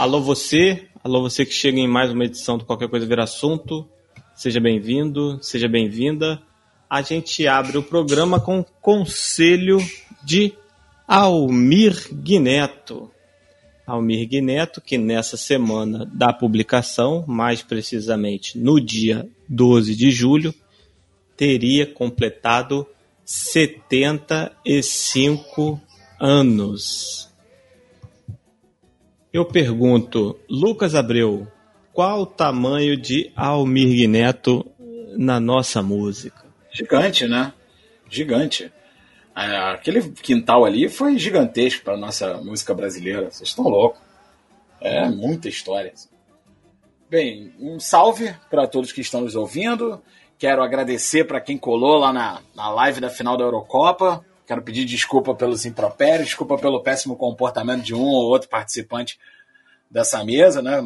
Alô você, alô você que chega em mais uma edição do Qualquer Coisa Vira Assunto. Seja bem-vindo, seja bem-vinda. A gente abre o programa com conselho de Almir Guineto. Almir Guineto, que nessa semana da publicação, mais precisamente no dia 12 de julho, teria completado 75 anos. Eu pergunto, Lucas Abreu, qual o tamanho de Almir Neto na nossa música? Gigante, né? Gigante. É, aquele quintal ali foi gigantesco para nossa música brasileira. Vocês estão loucos. É muita história. Bem, um salve para todos que estão nos ouvindo. Quero agradecer para quem colou lá na, na live da final da Eurocopa. Quero pedir desculpa pelos impropérios, desculpa pelo péssimo comportamento de um ou outro participante dessa mesa, né?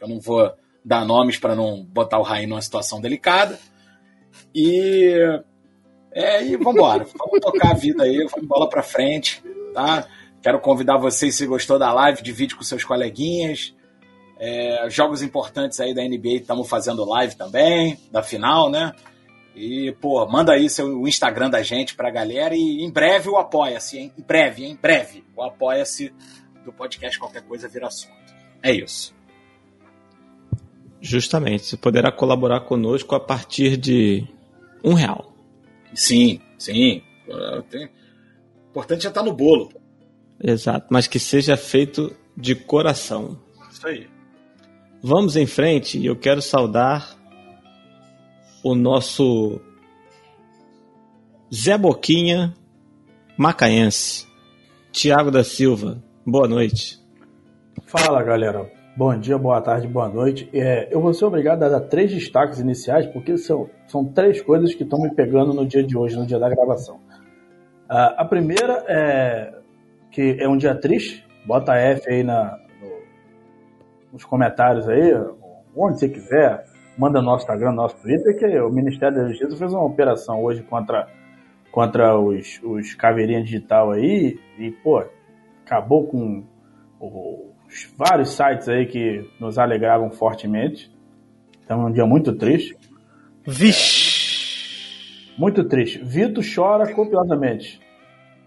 Eu não, vou dar nomes para não botar o Raí numa situação delicada. E, é, e vamos embora. vamos tocar a vida aí, vamos bola para frente, tá? Quero convidar vocês, se gostou da live, divide com seus coleguinhas. É, jogos importantes aí da NBA estamos fazendo live também, da final, né? E, pô, manda aí seu, o Instagram da gente pra galera e em breve o Apoia-se, hein? Em breve, hein? Em breve. O Apoia-se do podcast Qualquer Coisa Vira Assunto. É isso. Justamente. Você poderá colaborar conosco a partir de um real. Sim, sim. O importante é estar no bolo. Exato, mas que seja feito de coração. Isso aí. Vamos em frente e eu quero saudar o nosso Zé Boquinha macaense, Tiago da Silva. Boa noite. Fala galera, bom dia, boa tarde, boa noite. É, eu vou ser obrigado a dar três destaques iniciais porque são, são três coisas que estão me pegando no dia de hoje, no dia da gravação. Uh, a primeira é que é um dia triste, bota F aí na, no, nos comentários aí, onde você quiser manda no nosso Instagram, no nosso Twitter, que o Ministério da Justiça fez uma operação hoje contra, contra os, os caveirinhas digital aí e, pô, acabou com os vários sites aí que nos alegravam fortemente. Então é um dia muito triste. Vixe! Muito triste. Vito chora copiosamente.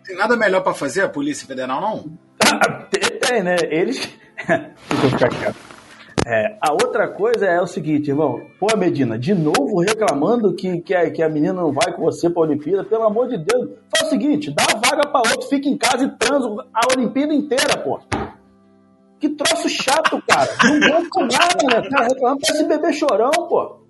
Tem nada melhor para fazer a Polícia Federal, não? tem, tem, né? Eles. Deixa eu ficar quieto. É, a outra coisa é o seguinte, irmão. Pô, Medina, de novo reclamando que, que, a, que a menina não vai com você pra Olimpíada. Pelo amor de Deus. Faz o seguinte, dá a vaga pra outro, fica em casa e transa a Olimpíada inteira, pô. Que troço chato, cara. Não aguenta nada, né? Tá reclamando pra esse bebê chorão, pô.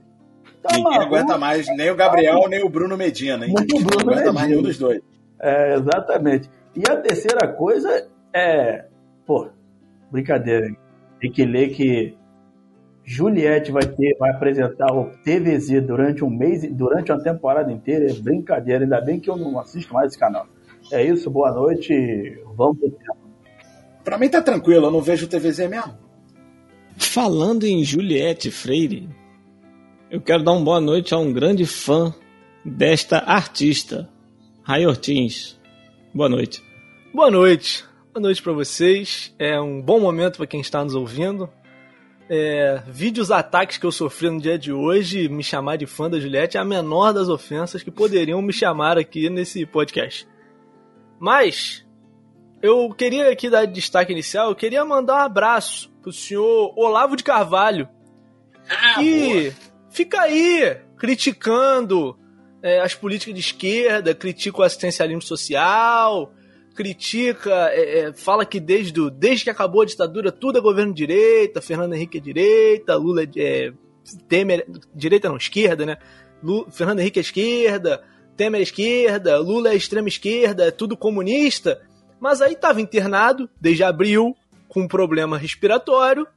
Tá Ninguém aguenta mais, nem o Gabriel, nem o Bruno Medina, hein? Nem o Bruno não aguenta Medina. mais nenhum dos dois. É, exatamente. E a terceira coisa é. Pô, brincadeira, hein? Tem que ler que Juliette vai ter, vai apresentar o TVZ durante um mês, durante uma temporada inteira. É brincadeira, ainda bem que eu não assisto mais esse canal. É isso, boa noite. Vamos pro tema. Pra mim tá tranquilo, eu não vejo o TVZ mesmo. Falando em Juliette Freire, eu quero dar uma boa noite a um grande fã desta artista, Ray Ortins. Boa noite. Boa noite. Boa noite para vocês. É um bom momento para quem está nos ouvindo é, vídeos ataques que eu sofri no dia de hoje, me chamar de fã da Juliette é a menor das ofensas que poderiam me chamar aqui nesse podcast. Mas, eu queria aqui dar destaque inicial, eu queria mandar um abraço pro senhor Olavo de Carvalho, ah, que boa. fica aí criticando é, as políticas de esquerda, critica o assistencialismo social, critica, é, é, fala que desde, desde que acabou a ditadura tudo é governo direita, Fernando Henrique é direita, Lula é, é Temer, direita não, esquerda, né? Fernando Henrique é esquerda, Temer é esquerda, Lula é extrema esquerda, é tudo comunista. Mas aí estava internado desde abril com um problema respiratório.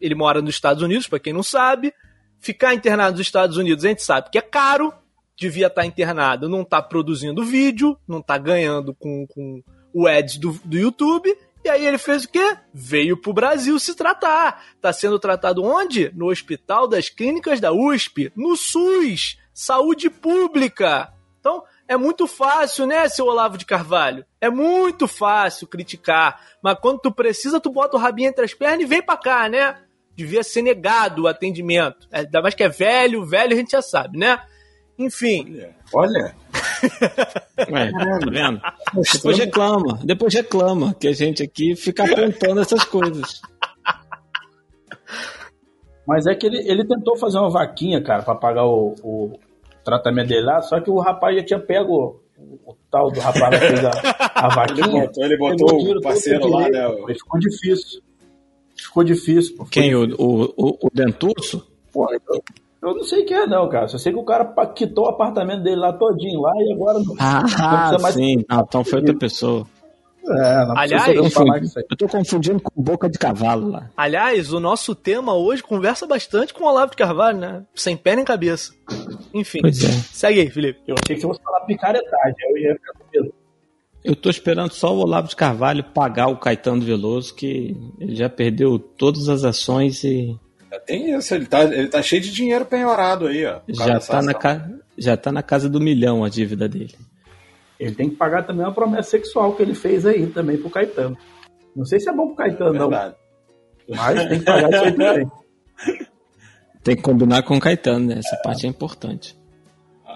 Ele mora nos Estados Unidos, para quem não sabe. Ficar internado nos Estados Unidos a gente sabe que é caro, devia estar tá internado, não está produzindo vídeo, não está ganhando com, com o ads do, do YouTube. E aí ele fez o quê? Veio pro Brasil se tratar. Tá sendo tratado onde? No Hospital das Clínicas da USP, no SUS, saúde pública. Então, É muito fácil, né, seu Olavo de Carvalho? É muito fácil criticar. Mas quando tu precisa, tu bota o rabinho entre as pernas e vem pra cá, né? Devia ser negado o atendimento. É, ainda mais que é velho, velho a gente já sabe, né? Enfim. Olha. Ué, tá vendo? Depois reclama, depois reclama que a gente aqui fica apontando essas coisas. Mas é que ele, ele tentou fazer uma vaquinha, cara, pra pagar o, o tratamento dele lá, só que o rapaz já tinha pego o, o tal do rapaz que fez a, a vaquinha. Ele botou, ele botou o parceiro lá, né? Ficou difícil. Ficou difícil. Pô. Quem? O, o, o Denturso? Pô, eu, eu não sei quem é, não, cara. Só sei que o cara quitou o apartamento dele lá todinho lá e agora não, ah, não precisa mais. Sim, não, então foi outra pessoa. É, não Aliás, eu, falar isso aí. eu tô confundindo com boca de cavalo lá. Aliás, o nosso tema hoje conversa bastante com o Olavo de Carvalho, né? Sem pé nem cabeça. Enfim, Pois é. segue aí, Felipe. Eu achei que você fosse falar picaretagem. Eu ia ficar com medo. Eu tô esperando só o Olavo de Carvalho pagar o Caetano Veloso, que ele já perdeu todas as ações e Já tem isso, ele tá, ele tá cheio de dinheiro penhorado aí, ó. já tá, na ca... já tá na casa do milhão a dívida dele. Ele tem que pagar também uma promessa sexual que ele fez aí também pro Caetano. Não sei se é bom pro Caetano, não. Verdade. Mas tem que pagar isso aí também. Tem que combinar com o Caetano, né? Essa parte é importante.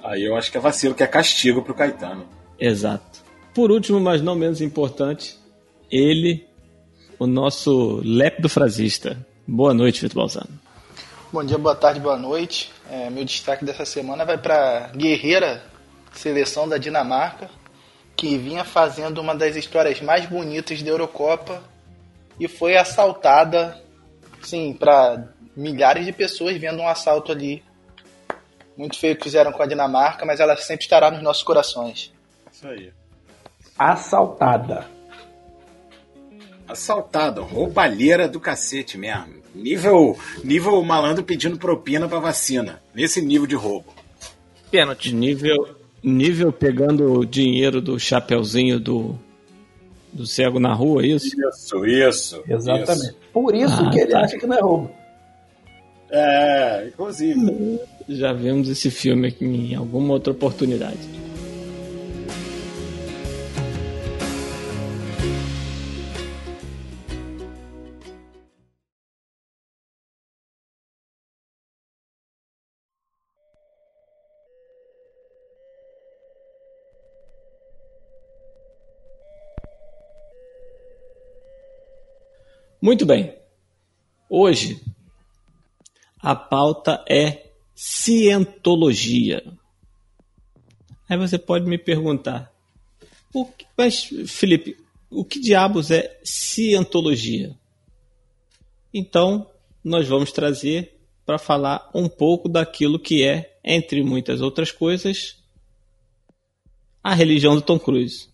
Aí eu acho que é vacilo, que é castigo pro Caetano. Exato. Por último, mas não menos importante, ele, o nosso lépido frasista. Boa noite, Vitor Balzano. Bom dia, boa tarde, boa noite. É, meu destaque dessa semana vai para Guerreira, seleção da Dinamarca, que vinha fazendo uma das histórias mais bonitas da Eurocopa e foi assaltada, sim, para milhares de pessoas vendo um assalto ali. Muito feio que fizeram com a Dinamarca, mas ela sempre estará nos nossos corações. Isso aí. Assaltada. Assaltado, roubalheira do cacete mesmo. Nível, nível malandro pedindo propina pra vacina. Nesse nível de roubo. Pênalti. Nível, nível pegando o dinheiro do chapeuzinho do, do cego na rua, é isso? Isso, isso. Exatamente. isso. Por isso Ah, que ele tá. acha que não é roubo. É, inclusive. Já vimos esse filme aqui em alguma outra oportunidade. Muito bem. Hoje a pauta é cientologia. Aí você pode me perguntar, que- mas Felipe, o que diabos é cientologia? Então, nós vamos trazer para falar um pouco daquilo que é, entre muitas outras coisas, a religião do Tom Cruise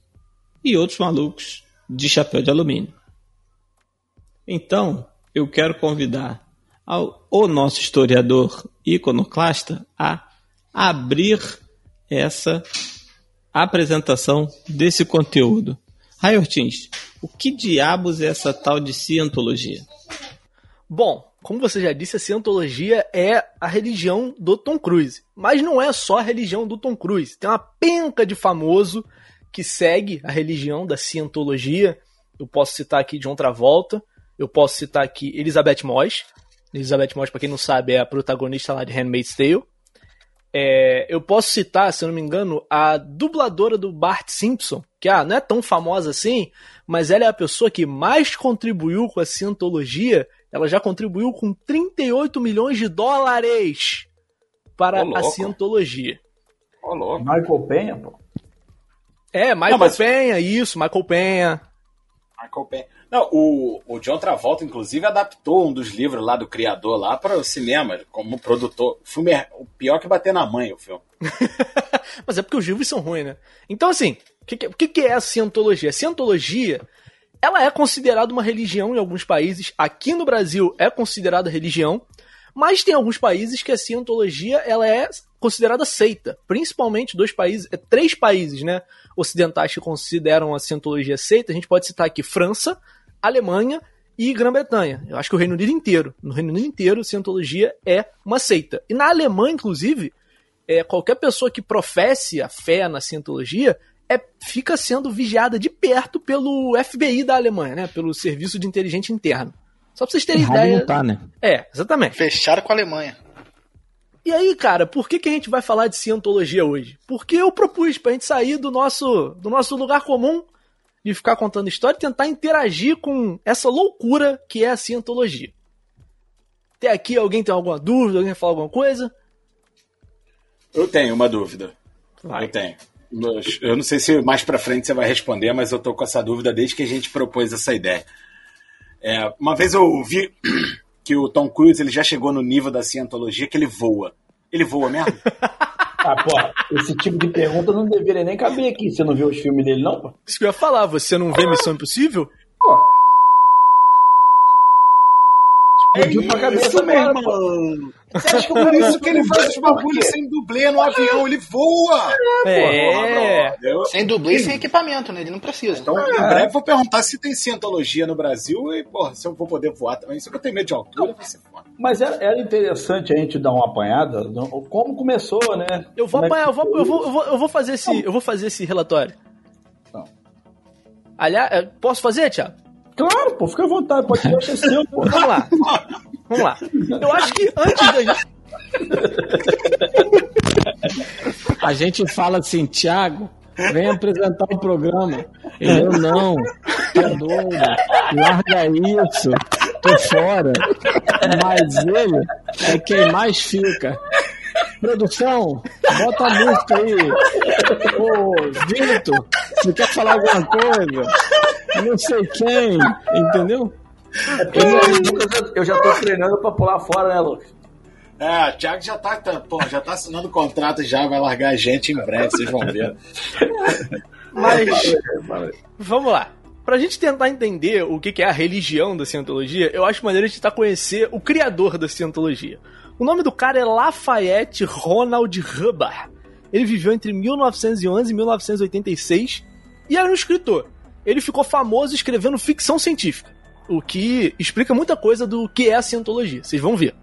e outros malucos de chapéu de alumínio. Então, eu quero convidar ao, o nosso historiador iconoclasta a abrir essa apresentação desse conteúdo. Ray Ortins, o que diabos é essa tal de cientologia? Bom, como você já disse, a cientologia é a religião do Tom Cruise. Mas não é só a religião do Tom Cruise. Tem uma penca de famoso que segue a religião da cientologia. Eu posso citar aqui John Travolta. Eu posso citar aqui Elizabeth Moss. Elizabeth Moss, para quem não sabe, é a protagonista lá de Handmaid's Tale. É, eu posso citar, se eu não me engano, a dubladora do Bart Simpson, que ah, não é tão famosa assim, mas ela é a pessoa que mais contribuiu com a cientologia. Ela já contribuiu com 38 milhões de dólares para Ô, a cientologia. Ô, louco. Michael Penha, pô. É, Michael Não, mas- Penha, isso, Michael Penha. Michael Penha. Não, o, o John Travolta, inclusive, adaptou um dos livros lá do criador lá para o cinema, como produtor. O filme é o pior que bater na mãe, o filme. Mas é porque os livros são ruins, né? Então, assim, o que, que- que é a cientologia? A cientologia, ela é considerada uma religião em alguns países. Aqui no Brasil é considerada religião, mas tem alguns países que a cientologia ela é considerada seita. Principalmente dois países, é, três países, né? Ocidentais que consideram a cientologia seita. A gente pode citar aqui França, Alemanha e Grã-Bretanha. Eu acho que o Reino Unido inteiro. No Reino Unido inteiro, cientologia é uma seita. E na Alemanha, inclusive, é, qualquer pessoa que professe a fé na cientologia é, fica sendo vigiada de perto pelo FBI da Alemanha, né? Pelo Serviço de Inteligência Interno. Só pra vocês terem Errado ideia. não tá, né? É, exatamente. Fecharam com a Alemanha. E aí, cara, por que, que a gente vai falar de cientologia hoje? Porque eu propus pra gente sair do nosso, do nosso lugar comum de ficar contando história e tentar interagir com essa loucura que é a cientologia. Até aqui, alguém tem alguma dúvida? Alguém falar alguma coisa? Eu tenho uma dúvida. Vai. Eu tenho. Eu não sei se mais pra frente você vai responder, mas eu tô com essa dúvida desde que a gente propôs essa ideia. É, uma vez eu vi que o Tom Cruise ele já chegou no nível da cientologia que ele voa. Ele voa mesmo? Ah, pô, esse tipo de pergunta não deveria nem caber aqui. Você não viu os filmes dele, não, pô? Isso que eu ia falar, você não vê Missão Impossível? Explodiu pra cabeça pô. irmão. Você acha que por isso que ele faz os bagulhos sem dublê no avião? Ele voa! É. Eu, Sem dublê e sem equipamento, né? Ele não precisa. então, em breve, vou perguntar se tem cientologia no Brasil e, porra, se eu vou poder voar também. Se eu tenho medo de altura, vai ser foda. Mas era, era interessante a gente dar uma apanhada, como começou, né? Eu vou é apanhar, eu vou, eu vou, eu vou, eu vou fazer esse, eu vou fazer esse relatório. Não. Aliás, é, posso fazer, Thiago? Claro, pô, fica à vontade, pode deixar seu, pô. Vamos lá. Vamos lá. Eu acho que antes da gente. A gente fala assim, Thiago, vem apresentar o programa. Ele, eu não, tá doido, larga isso, tô fora. Mas ele é quem mais fica. Produção, bota a música aí. Ô, Vitor, você quer falar alguma coisa? Não sei quem, entendeu? Eu, eu já tô treinando pra pular fora, né, Lucas? É, o Thiago já tá, tá, pô, já tá assinando contrato já, vai largar a gente em breve, vocês vão ver. Mas. Vamos lá. Pra gente tentar entender o que que é a religião da cientologia, eu acho maneiro a gente tentar conhecer o criador da cientologia. O nome do cara é Lafayette Ronald Hubbard. Ele viveu entre 1911 e 1986 e era um escritor. Ele ficou famoso escrevendo ficção científica, o que explica muita coisa do que é a cientologia. Vocês vão ver.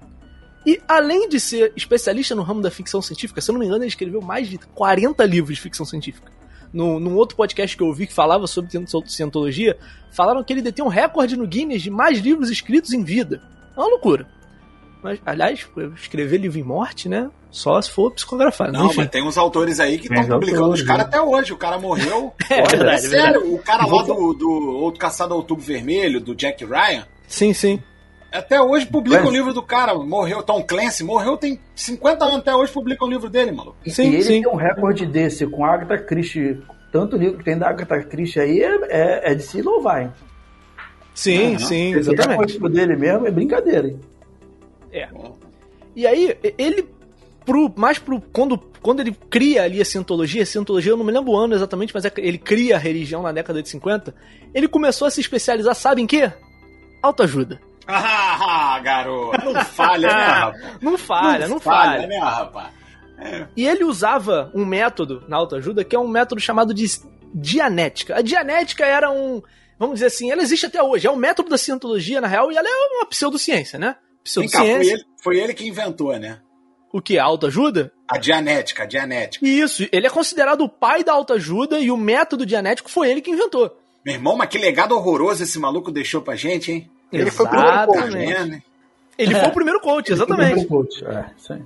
E além de ser especialista no ramo da ficção científica, se eu não me engano, ele escreveu mais de 40 livros de ficção científica. No, num outro podcast que eu ouvi que falava sobre cientologia, falaram que ele detém um recorde no Guinness de mais livros escritos em vida. É uma loucura. Mas, aliás, escrever livro em morte, né? Só se for psicografar. Não, Enfim. mas tem uns autores aí que estão publicando os caras né? até hoje. O cara morreu. É verdade, é sério, verdade. o cara lá do, do Outro Caçado ao Outubro Vermelho, do Jack Ryan, Sim, sim. até hoje publica o Clancy. livro do cara. Morreu, Tom Clancy, morreu tem 50 anos, até hoje publica o livro dele, maluco. Sim, e ele sim. tem um recorde desse com a Agatha Christie. Tanto livro que tem da Agatha Christie aí é, é, é de se louvar, hein? Sim, Aham. sim, Esse exatamente. recorde dele mesmo é brincadeira, hein? É. E aí, ele, pro, mais pro. Quando, quando ele cria ali a cientologia, a cientologia, eu não me lembro o ano exatamente, mas é ele cria a religião na década de 50, ele começou a se especializar, sabe em quê? Autoajuda. Ah, garoto, não falha, né, rapaz? Não falha, não, falha. né, rapaz? E ele usava um método na autoajuda que é um método chamado de dianética. A dianética era um. Vamos dizer assim, ela existe até hoje. É um método da cientologia, na real, e ela é uma pseudociência, né? Vem cá, foi Pseudociência. ele, foi ele que inventou, né? O que? A autoajuda? A dianética, a dianética. Isso, ele é considerado o pai da autoajuda e o método dianético foi ele que inventou. Meu irmão, mas que legado horroroso esse maluco deixou pra gente, hein? Ele foi o primeiro Tá Exatamente. vendo, hein? Ele foi o primeiro coach, exatamente. Coach, É, isso aí.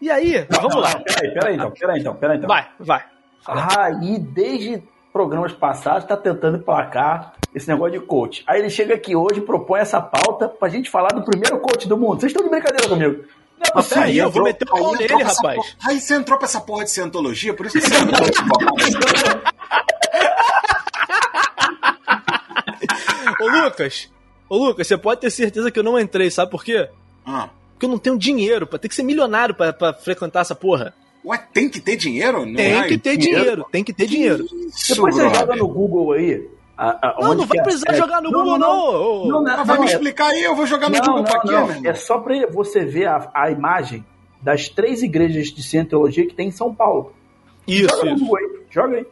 E aí, vamos lá. Peraí, peraí então, peraí então, peraí então. Vai, vai. Aí, desde programas passados, tá tentando emplacar esse negócio de coach. Aí ele chega aqui hoje e propõe essa pauta pra gente falar do primeiro coach do mundo. Vocês estão de brincadeira comigo? Não é Mas possível. peraí, eu vou meter o pau nele, rapaz. porra- Aí você entrou pra essa porra de cientologia, por isso que você entrou. Ô Lucas, ô Lucas, você pode ter certeza que eu não entrei, sabe por quê? ah. Porque eu não tenho dinheiro, pra ter que ser milionário pra, pra frequentar essa porra. Ué, tem que ter dinheiro? Não Tem é? que ter dinheiro, tem que ter dinheiro. Isso, Depois você brother. joga no Google aí. A- a- Não, onde não vai é- precisar é- jogar no Google, não. ô. Não, não, Ah, vai não, me explicar aí, eu vou jogar no Não, Google não, pra quê, não. É só pra você ver a, a imagem das três igrejas de cientologia que tem em São Paulo. Isso, joga isso. Google aí. Joga aí.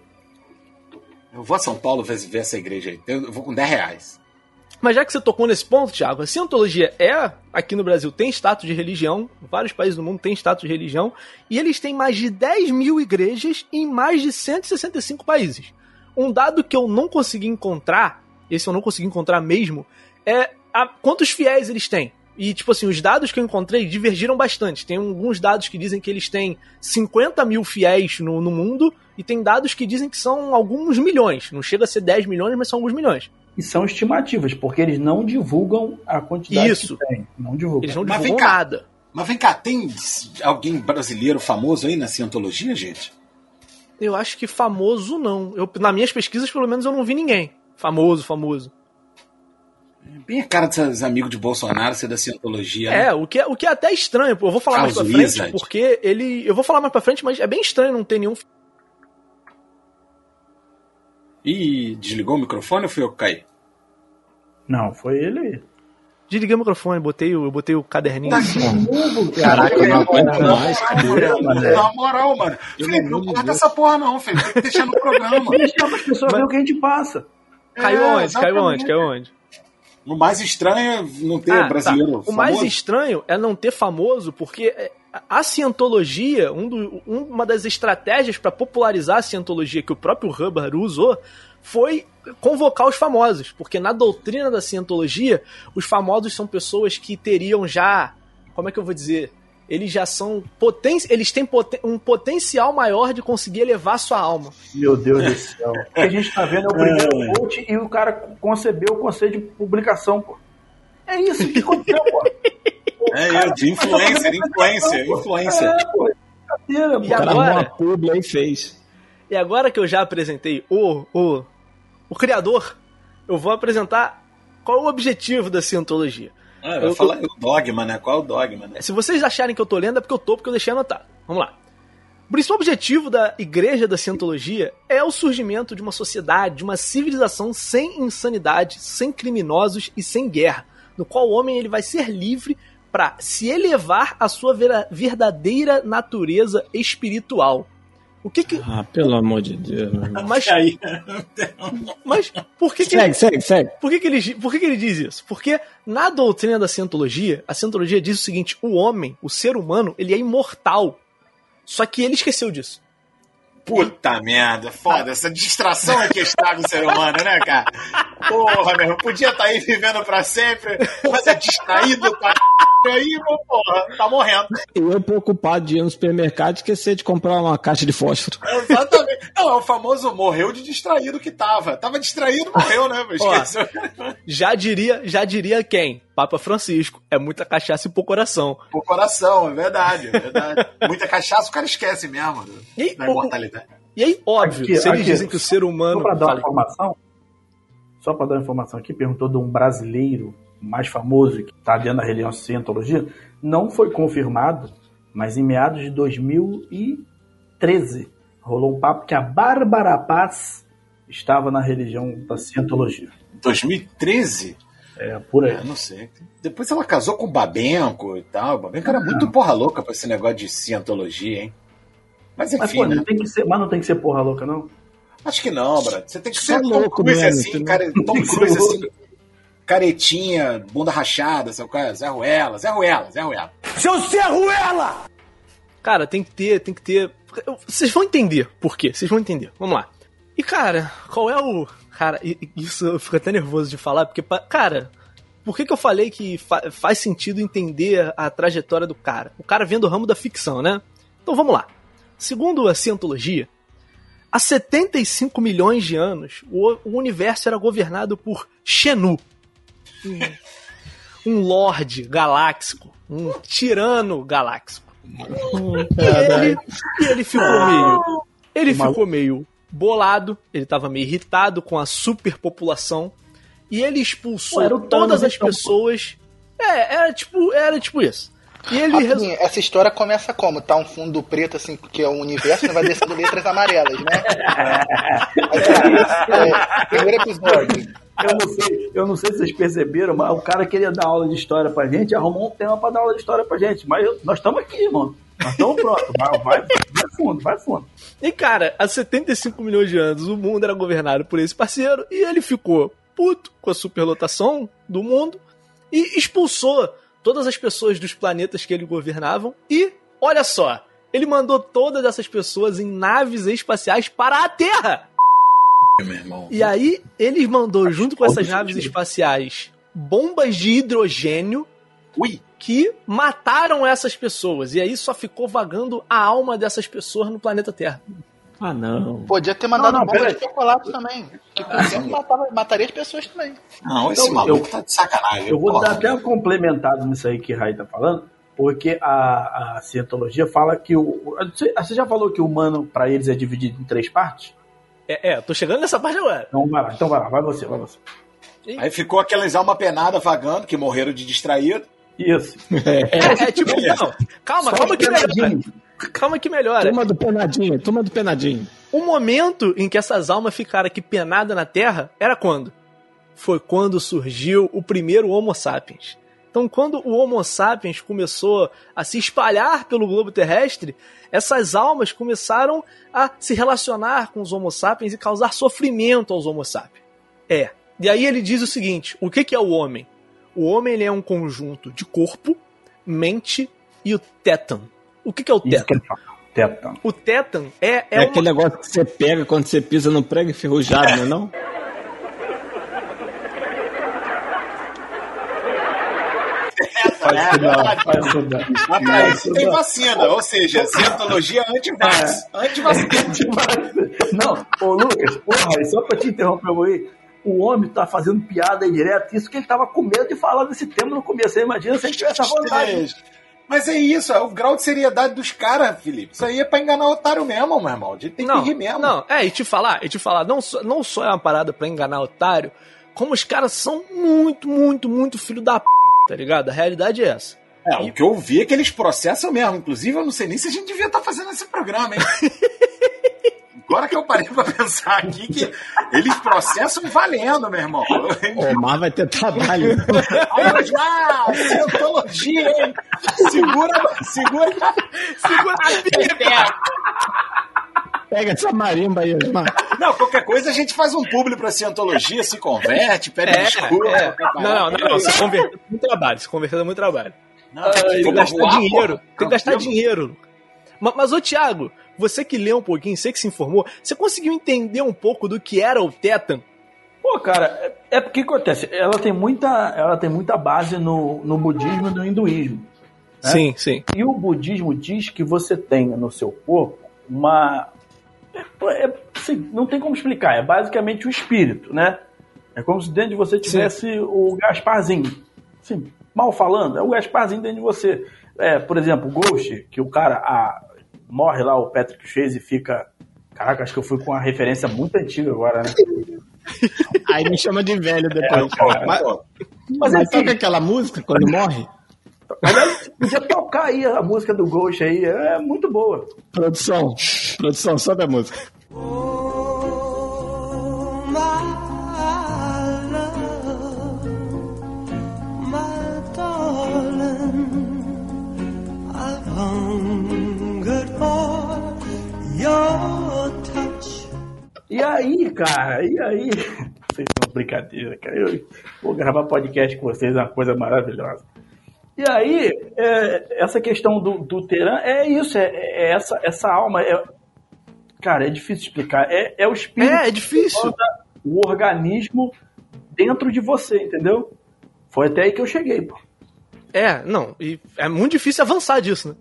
Eu vou a São Paulo ver, ver essa igreja aí. Eu vou com 10 reais. Mas já que você tocou nesse ponto, Thiago, a cientologia é, aqui no Brasil, tem status de religião, vários países do mundo têm status de religião, e eles têm mais de 10 mil igrejas em mais de 165 países. Um dado que eu não consegui encontrar, esse eu não consegui encontrar mesmo, é a, quantos fiéis eles têm. E, tipo assim, os dados que eu encontrei divergiram bastante. Tem alguns dados que dizem que eles têm 50 mil fiéis no, no mundo, e tem dados que dizem que são alguns milhões. Não chega a ser 10 milhões, mas são alguns milhões. E são estimativas, porque eles não divulgam a quantidade Isso. que tem. Não divulgam. Eles não Mas divulgam vem cá. nada. Mas vem cá, tem alguém brasileiro famoso aí na cientologia, gente? Eu acho que famoso não. Eu, nas minhas pesquisas, pelo menos, eu não vi ninguém. Famoso, famoso. Bem a cara desses amigos de Bolsonaro ser da cientologia. né? É, o que, é- o que é até estranho, pô. Eu vou falar mais pra frente, Wizard. porque ele. Eu vou falar mais pra frente, mas é bem estranho não ter nenhum. Ih, desligou o microfone ou fui eu que caí? Não, foi ele aí. Desliguei o microfone, botei o, eu botei o caderninho. Tá Caraca, eu não aguento mais. Na moral, mano. Felipe, não corta essa porra não, Felipe. Tem que deixar no programa. Deixa para as pessoas verem o que a gente passa. Caiu É, onde? Caiu onde? Caiu onde? O mais estranho é não ter Ah, brasileiro tá. O mais estranho é não ter famoso, porque é, a cientologia, um do- um- uma das estratégias para popularizar a cientologia que o próprio Hubbard usou foi convocar os famosos, porque na doutrina da cientologia, os famosos são pessoas que teriam já, como é que eu vou dizer, eles já são poten eles têm poten um potencial maior de conseguir elevar sua alma. Meu Deus do céu. O que a gente tá vendo é o primeiro post e o cara concebeu o conceito de publicação, pô. É isso que aconteceu, pô. O É, cara eu, de influencer, influencer, influencer. É, pô. Brincadeira, E pô. Agora? uma publi aí e fez. E agora que eu já apresentei o, o, o criador, eu vou apresentar qual é o objetivo da cientologia. Ah, vai Eu- falar o dogma, né? Qual é o dogma, né? Se vocês acharem que eu tô lendo, é porque eu tô, porque eu deixei anotado. Vamos lá. O principal objetivo da Igreja da Cientologia é o surgimento de uma sociedade, de uma civilização sem insanidade, sem criminosos e sem guerra, no qual o homem ele vai ser livre para se elevar à sua verdadeira natureza espiritual. O que que... Ah, pelo amor de Deus. Mas, Aí, mas por que que... Segue, segue, segue. Por que, que, ele, por que, que ele diz isso? Porque na doutrina da cientologia, a cientologia diz o seguinte: o homem, o ser humano, ele é imortal. Só que ele esqueceu disso. puta merda, foda. Essa distração é que estraga o ser humano, né, cara? Porra, meu irmão, podia estar aí vivendo pra sempre, mas é distraído pra aí, meu porra, tá morrendo. Eu é preocupado de ir no supermercado e esquecer de comprar uma caixa de fósforo. Exatamente. Não, é o famoso morreu de distraído que tava. Tava distraído, morreu, né? Mas Ó. esqueceu. Já diria, já diria quem? Papa Francisco. É muita cachaça e pouco coração. O coração, é verdade, é verdade. Muita cachaça o cara esquece mesmo? E aí, da imortalidade. E aí, óbvio, Aqui, se eles aqui. dizem que o ser humano. Só para dar uma informação, só para dar uma informação aqui, perguntou de um brasileiro mais famoso que está dentro da religião cientologia, não foi confirmado, mas em meados de 2013 rolou um papo que a Bárbara Paz estava na religião da cientologia. 2013? É, por aí. É, não sei. Depois ela casou com o Babenco e tal. O Babenco era muito porra louca pra esse negócio de cientologia, hein? Mas Mas, enfim, pô, né? não tem que ser, mas não tem que ser porra louca, não? Acho que não, Brad. Você tem que Só ser Tom louco Cruise mesmo, assim, cara, Tom Cruise assim, caretinha, bunda rachada, sabe qual é? Zé Ruela, Zé Ruela, Zé Ruela. Cara, tem que ter, tem que ter. Vocês vão entender por quê. Vocês vão entender. Vamos lá. E, cara, qual é o. Cara, isso eu fico até nervoso de falar, porque, cara, por que, que eu falei que fa- faz sentido entender a trajetória do cara? O cara vem do ramo da ficção, né? Então vamos lá. Segundo a cientologia, há 75 milhões de anos, o, o universo era governado por Xenu. Um, lorde galáxico. Um tirano galáxico. E ele, e ele ficou meio. Ele ficou meio bolado, ele tava meio irritado com a superpopulação. E ele expulsou Pô, todas as então, pô. pessoe É, era tipo, era tipo isso. E ele. Assim, essa história começa como? Tá um fundo preto, assim, que é o universo, e vai descendo letras amarelas, né? Aí, é, primeiro episódio. Eu não, sei, eu não sei se vocês perceberam, mas o cara queria dar aula de história pra gente, arrumou um tema pra dar aula de história pra gente. Mas eu- nós estamos aqui, mano. Nós estamos prontos. Vai, vai, vai fundo, vai fundo. E cara, há 75 milhões de anos o mundo era governado por esse parceiro e ele ficou puto com a superlotação do mundo e expulsou todas as pessoas dos planetas que ele governavam e, olha só, ele mandou todas essas pessoas em naves espaciais para a Terra. Irmão. E aí ele mandou junto com essas naves espaciais bombas de hidrogênio Ui! que mataram essas pessoas. E aí só ficou vagando a alma dessas pessoas no planeta Terra. Ah, não. Podia ter mandado Não, não, bomba de chocolate também. Que com o tempo matava, mataria as pessoas também. Não, esse Então, maluco eu- tá de sacanagem. Eu vou porra. dar até um complementado nisso aí que o Rai tá falando, porque a, a cientologia fala que o. Você já falou que o humano, para eles, é dividido em três partes? É, é, tô chegando nessa parte agora. Então vai lá, então vai lá, vai você, vai você. Aí ficou aquelas alma penada vagando, que morreram de distraído. Isso. É, é tipo, não, calma, Só calma que pedacinho. Calma que melhora. Turma do penadinho, turma do penadinho. O momento em que essas almas ficaram aqui penadas na Terra era quando? Foi quando surgiu o primeiro Homo sapiens. Então, quando o Homo sapiens começou a se espalhar pelo globo terrestre, essas almas começaram a se relacionar com os Homo sapiens e causar sofrimento aos Homo sapiens. É. E aí ele diz o seguinte: o que, que é o homem? O homem ele é um conjunto de corpo, mente e o tétan. O que, que é o Isso tétan? Tétano. O tétan é, é, É, uma... aquele negócio que você pega quando você pisa no prego enferrujado, não é não? Faz estudar, faz estudar. Mas pra isso tem vacina, ou seja, cientologia anti-vax. Anti-vacina. Não, ô Lucas, porra, só pra te interromper aí, o homem tá fazendo piada aí direto, isso que ele tava com medo de falar desse tema no começo. Você imagina se ele tivesse a vontade. Mas é isso, é o grau de seriedade dos caras, Felipe. Isso aí é pra enganar o otário mesmo, meu irmão. A gente tem não, que rir mesmo. Não, é, e te falar, e te falar, não só, não só é uma parada pra enganar otário, como os caras são muito, muito, muito filho da p, tá ligado? A realidade é essa. É, o que eu vi é que eles processam mesmo. Inclusive, eu não sei nem se a gente devia estar fazendo esse programa, hein? Agora que eu parei pra pensar aqui que eles processam valendo, meu irmão. O Mar vai ter trabalho. Olha já, cientologia, hein? Segura, segura, segura a peteca. Pega essa marimba aí, Osmar. Não, qualquer coisa a gente faz um público pra cientologia, se converte, pede desculpa. é. Não, não, não, se converter é muito trabalho, se converter é muito trabalho. Não, Tem que vamos gastar voar, dinheiro, porra. tem que gastar Vamos- dinheiro. Mas, mas, ô Thiago, você que leu um pouquinho, você que se informou, você conseguiu entender um pouco do que era o Tetan? Pô, cara, é, é porque acontece, ela tem muita, ela tem muita base no, no budismo e no hinduísmo. É? Sim, sim. E o budismo diz que você tem no seu corpo uma. É, assim, não tem como explicar, é basicamente o espírito, né? É como se dentro de você tivesse o Gasparzinho. Assim, mal falando, é o Gasparzinho dentro de você. É, por exemplo, o Ghost, que o cara a- morre lá, o Patrick Chase e fica. Caraca, acho que eu fui com uma referência muito antiga agora, né? Aí me chama de velho depois. cara, mas mas, Mas toca enfim. aquela música quando morre? Aliás, podia tocar aí a música do Ghost aí, é muito boa. Produção, produção, sobe a música. E aí, cara, e aí? Vocês são brincadeira, cara. Eu vou gravar podcast com vocês, é uma coisa maravilhosa. E aí, é, essa questão do, do Teran é isso, é, é essa, essa alma. É, cara, é difícil explicar. É, é o espírito, É, é difícil. o organismo dentro de você, entendeu? Foi até aí que eu cheguei, pô. É, não, e é muito difícil avançar disso, né?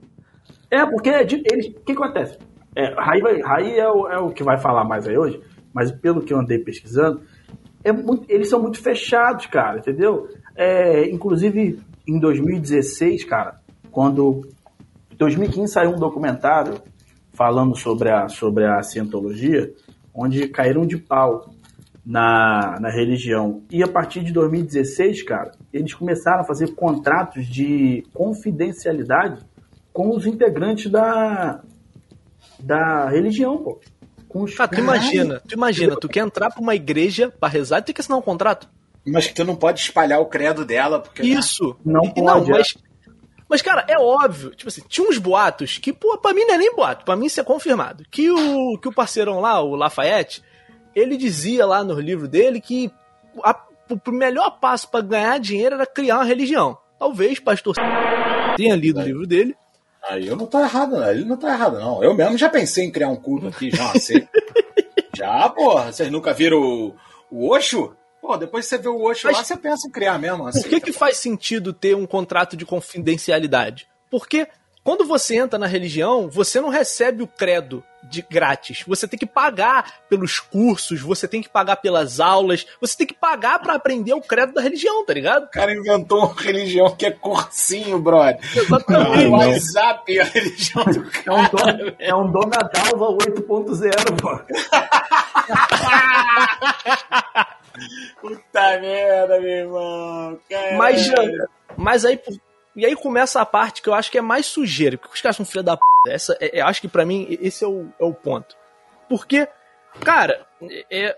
É, porque é eles, o que acontece? É, Rai, vai- é, o, é o que vai falar mais aí hoje, mas pelo que eu andei pesquisando, é muito- eles são muito fechados, cara, entendeu? É, inclusive, em 2016, cara, quando. Em 2015 saiu um documentário falando sobre a, sobre a cientologia, onde caíram de pau na, na religião. E a partir de 2016, cara, eles começaram a fazer contratos de confidencialidade com os integrantes da, da religião, pô. Os Cara, tu imagina, tu imagina, tu quer entrar pra uma igreja pra rezar e tem que assinar um contrato. Mas que tu não pode espalhar o credo dela, porque. Isso. Não E- pode, é. mas, mas, cara, é óbvio. Tipo assim, tinha uns boatos que, pô, pra mim não é nem boato, pra mim isso é confirmado. Que o, que o parceirão lá, o Lafayette, ele dizia lá no livro dele que a, o melhor passo para ganhar dinheiro era criar uma religião. Talvez pastor tenha lido o livro dele. Aí eu não tô errado, não. Ele não tá errado, não. Eu mesmo já pensei em criar um culto aqui, já sei. já, porra. Vocês nunca viram o, o Osho? Pô, depois que você vê o Osho Mas, lá, você pensa em criar mesmo. Assim, por que, que faz sentido ter um contrato de confidencialidade? Porque quando você entra na religião, você não recebe o credo de grátis. Você tem que pagar pelos cursos, você tem que pagar pelas aulas, você tem que pagar para aprender o credo da religião, tá ligado? O cara inventou uma religião que é cursinho, brother. Exatamente. O WhatsApp é a religião do cara. É um, Dona Dalva 8.0, pô. Puta merda, meu irmão. Caramba. Mas, mas aí, e aí começa a parte que eu acho que é mais sujeira, porque os caras são filha da p. Essa, é, eu acho que para mim esse é o, é o ponto. Porque, cara, é,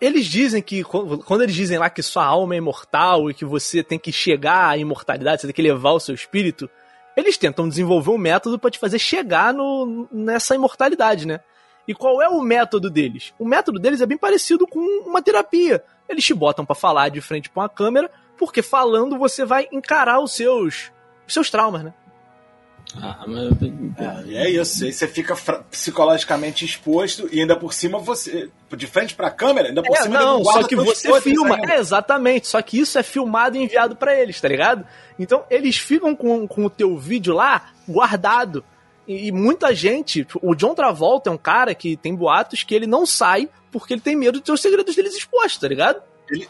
eles dizem que, quando eles dizem lá que sua alma é imortal e que você tem que chegar à imortalidade, você tem que levar o seu espírito, eles tentam desenvolver um método para te fazer chegar no, nessa imortalidade, né? E qual é o método deles? O método deles é bem parecido com uma terapia. Eles te botam para falar de frente para uma câmera porque falando você vai encarar os seus, os seus traumas, né? Ah, mas... é, é isso. Aí você fica psicologicamente exposto e ainda por cima você. De frente pra câmera, ainda por é, cima Não, só que você filma. É, exatamente. Só que isso é filmado e enviado para eles, tá ligado? Então eles ficam com, com o teu vídeo lá guardado. E, e muita gente. O John Travolta é um cara que tem boatos que ele não sai porque ele tem medo de ter os segredos deles expostos, tá ligado? Ele,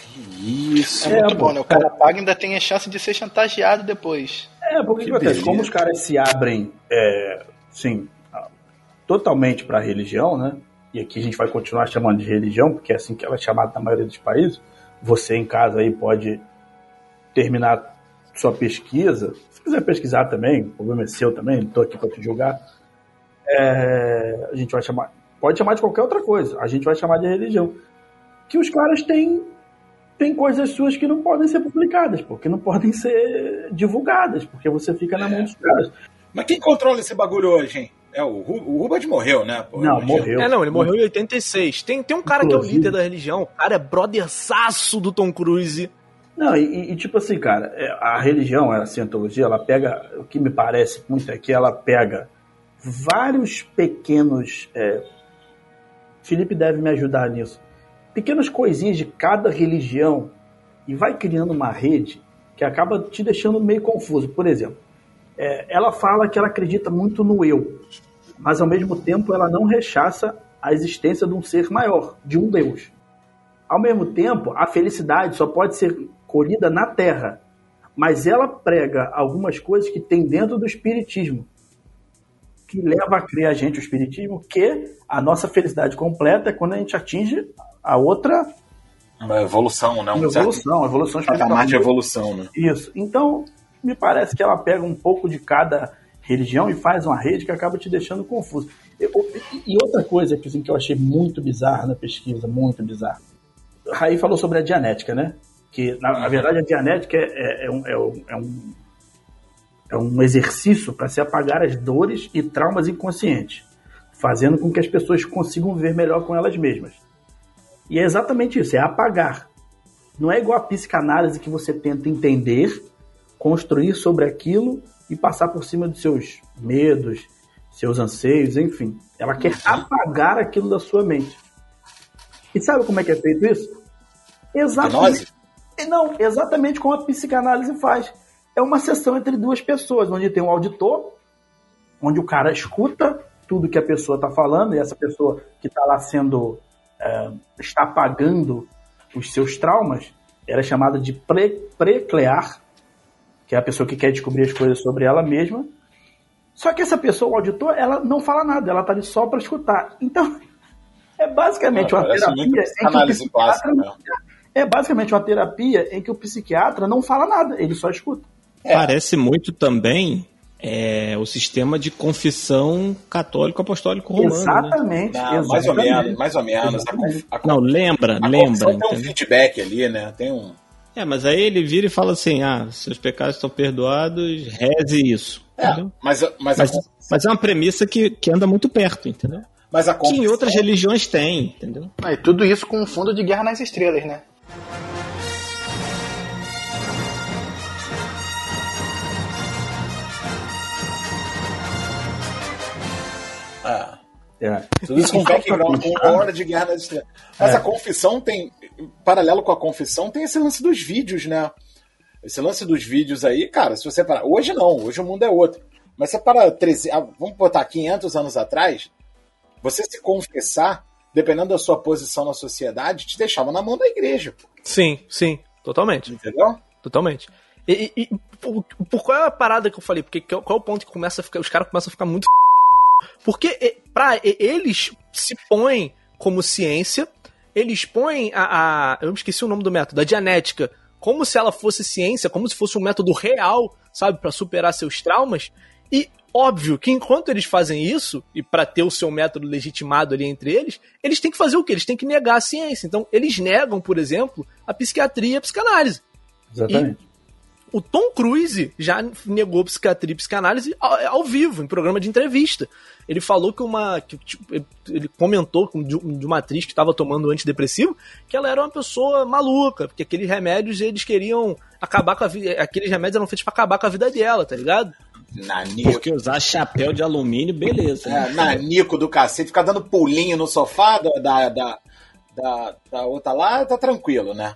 que isso. É muito bom, né? O cara paga e ainda tem a chance de ser chantageado depois. É, porque que acontece? Como os caras se abrem, é, sim, totalmente para a religião, né? E aqui a gente vai continuar chamando de religião, porque é assim que ela é chamada na maioria dos países. Você em casa aí pode terminar sua pesquisa. Se quiser pesquisar também, o problema é seu também, não estou aqui para te julgar. É, a gente vai chamar, pode chamar de qualquer outra coisa. A gente vai chamar de religião. Que os caras têm tem coisas suas que não podem ser publicadas, porque não podem ser divulgadas, porque você fica na mão dos caras. Mas quem controla esse bagulho hoje, hein? É, o, o Rubens morreu, né? Pô, não, morreu. É, não, ele morreu em 86. Tem, tem um cara Inclusive. que é o líder da religião, o cara é brotherzaço do Tom Cruise. Não, e, e, tipo assim, cara, é, a religião, a cientologia, ela pega, o que me parece muito é que ela pega vários pequenos. É, Felipe deve me ajudar nisso pequenas coisinhas de cada religião e vai criando uma rede que acaba te deixando meio confuso. Por exemplo, é, ela fala que ela acredita muito no eu, mas ao mesmo tempo ela não rechaça a existência de um ser maior, de um Deus. Ao mesmo tempo, a felicidade só pode ser colhida na Terra, mas ela prega algumas coisas que tem dentro do Espiritismo, que leva a crer a gente o Espiritismo que a nossa felicidade completa é quando a gente atinge a outra. Uma evolução, né? Um uma evolução, evolução Patamar de evolução, né? Isso. Então, me parece que ela pega um pouco de cada religião e faz uma rede que acaba te deixando confuso. E outra coisa que, assim, que eu achei muito bizarra na pesquisa, muito bizarra. Raí falou sobre a dianética, né? Que, na, na verdade, a dianética é, é, é, um, é, um, é um exercício para se apagar as dores e traumas inconscientes, fazendo com que as pessoas consigam ver melhor com elas mesmas. E é exatamente isso, é apagar. Não é igual a psicanálise que você tenta entender, construir sobre aquilo e passar por cima dos seus medos, seus anseios, enfim. Ela quer apagar aquilo da sua mente. E sabe como é que é feito isso? Exatamente. Não, exatamente como a psicanálise faz. É uma sessão entre duas pessoas, onde tem um auditor, onde o cara escuta tudo que a pessoa está falando, e essa pessoa que está lá sendo é, está apagando os seus traumas, ela é chamada de pre preclear, que é a pessoa que quer descobrir as coisas sobre ela mesma. Só que essa pessoa, o auditor, ela não fala nada, ela está ali só para escutar. Então, é basicamente uma terapia em que o psiquiatra, né? é basicamente uma terapia em que o psiquiatra não fala nada, ele só escuta. É. Parece muito também é, o sistema de confissão católico apostólico romano. Né? Exatamente, né? Não, Mais ou menos, mais ou menos. A, a, Não, lembra, a lembra. Tem um feedback ali, né? Tem um. É, mas aí ele vira e fala assim: ah, seus pecados estão perdoados, reze isso. É, mas, mas, mas, mas, é uma premissa que, que anda muito perto, entendeu? Mas a Que confissão... em outras religiões tem, entendeu? Ah, e tudo isso com um fundo de Guerra nas Estrelas, né? Ah, É. tudo isso com constar- hora de Guerra nas Estrelas. Mas É. a confissão tem... Paralelo com a confissão, tem esse lance dos vídeos, né? Esse lance dos vídeos aí, cara, se você parar... Hoje não, hoje o mundo é outro. Mas você para 13... ah, Vamos botar 500 anos atrás, você se confessar, dependendo da sua posição na sociedade, te deixava na mão da igreja, pô, Sim, sim, totalmente. entendeu? Totalmente. E, e- e por, por qual é a parada que eu falei? Porque qual qual é o ponto que começa a ficar, os caras começam a ficar muito. Porque pra, eles se põem como ciência, eles põem a, a. Eu me esqueci o nome do método, a dianética, como se ela fosse ciência, como se fosse um método real, sabe, Pra superar seus traumas. E óbvio que enquanto eles fazem isso, e pra ter o seu método legitimado ali entre eles, eles têm que fazer o quê? Eles têm que negar a ciência. Então, eles negam, por exemplo, a psiquiatria e a psicanálise. Exatamente. O Tom Cruise já negou psiquiatria e psicanálise ao, ao vivo, em programa de entrevista. Ele falou que uma. Que, tipo, ele comentou de, de uma atriz que estava tomando antidepressivo que ela era uma pessoa maluca, porque aqueles remédios eles queriam acabar com a vida. Aqueles remédios eram feitos para acabar com a vida dela, tá ligado? Nanico. Porque usar chapéu de alumínio, beleza. É, nanico do cacete, ficar dando pulinho no sofá da, da, da, da, da outra lá, tá tranquilo, né?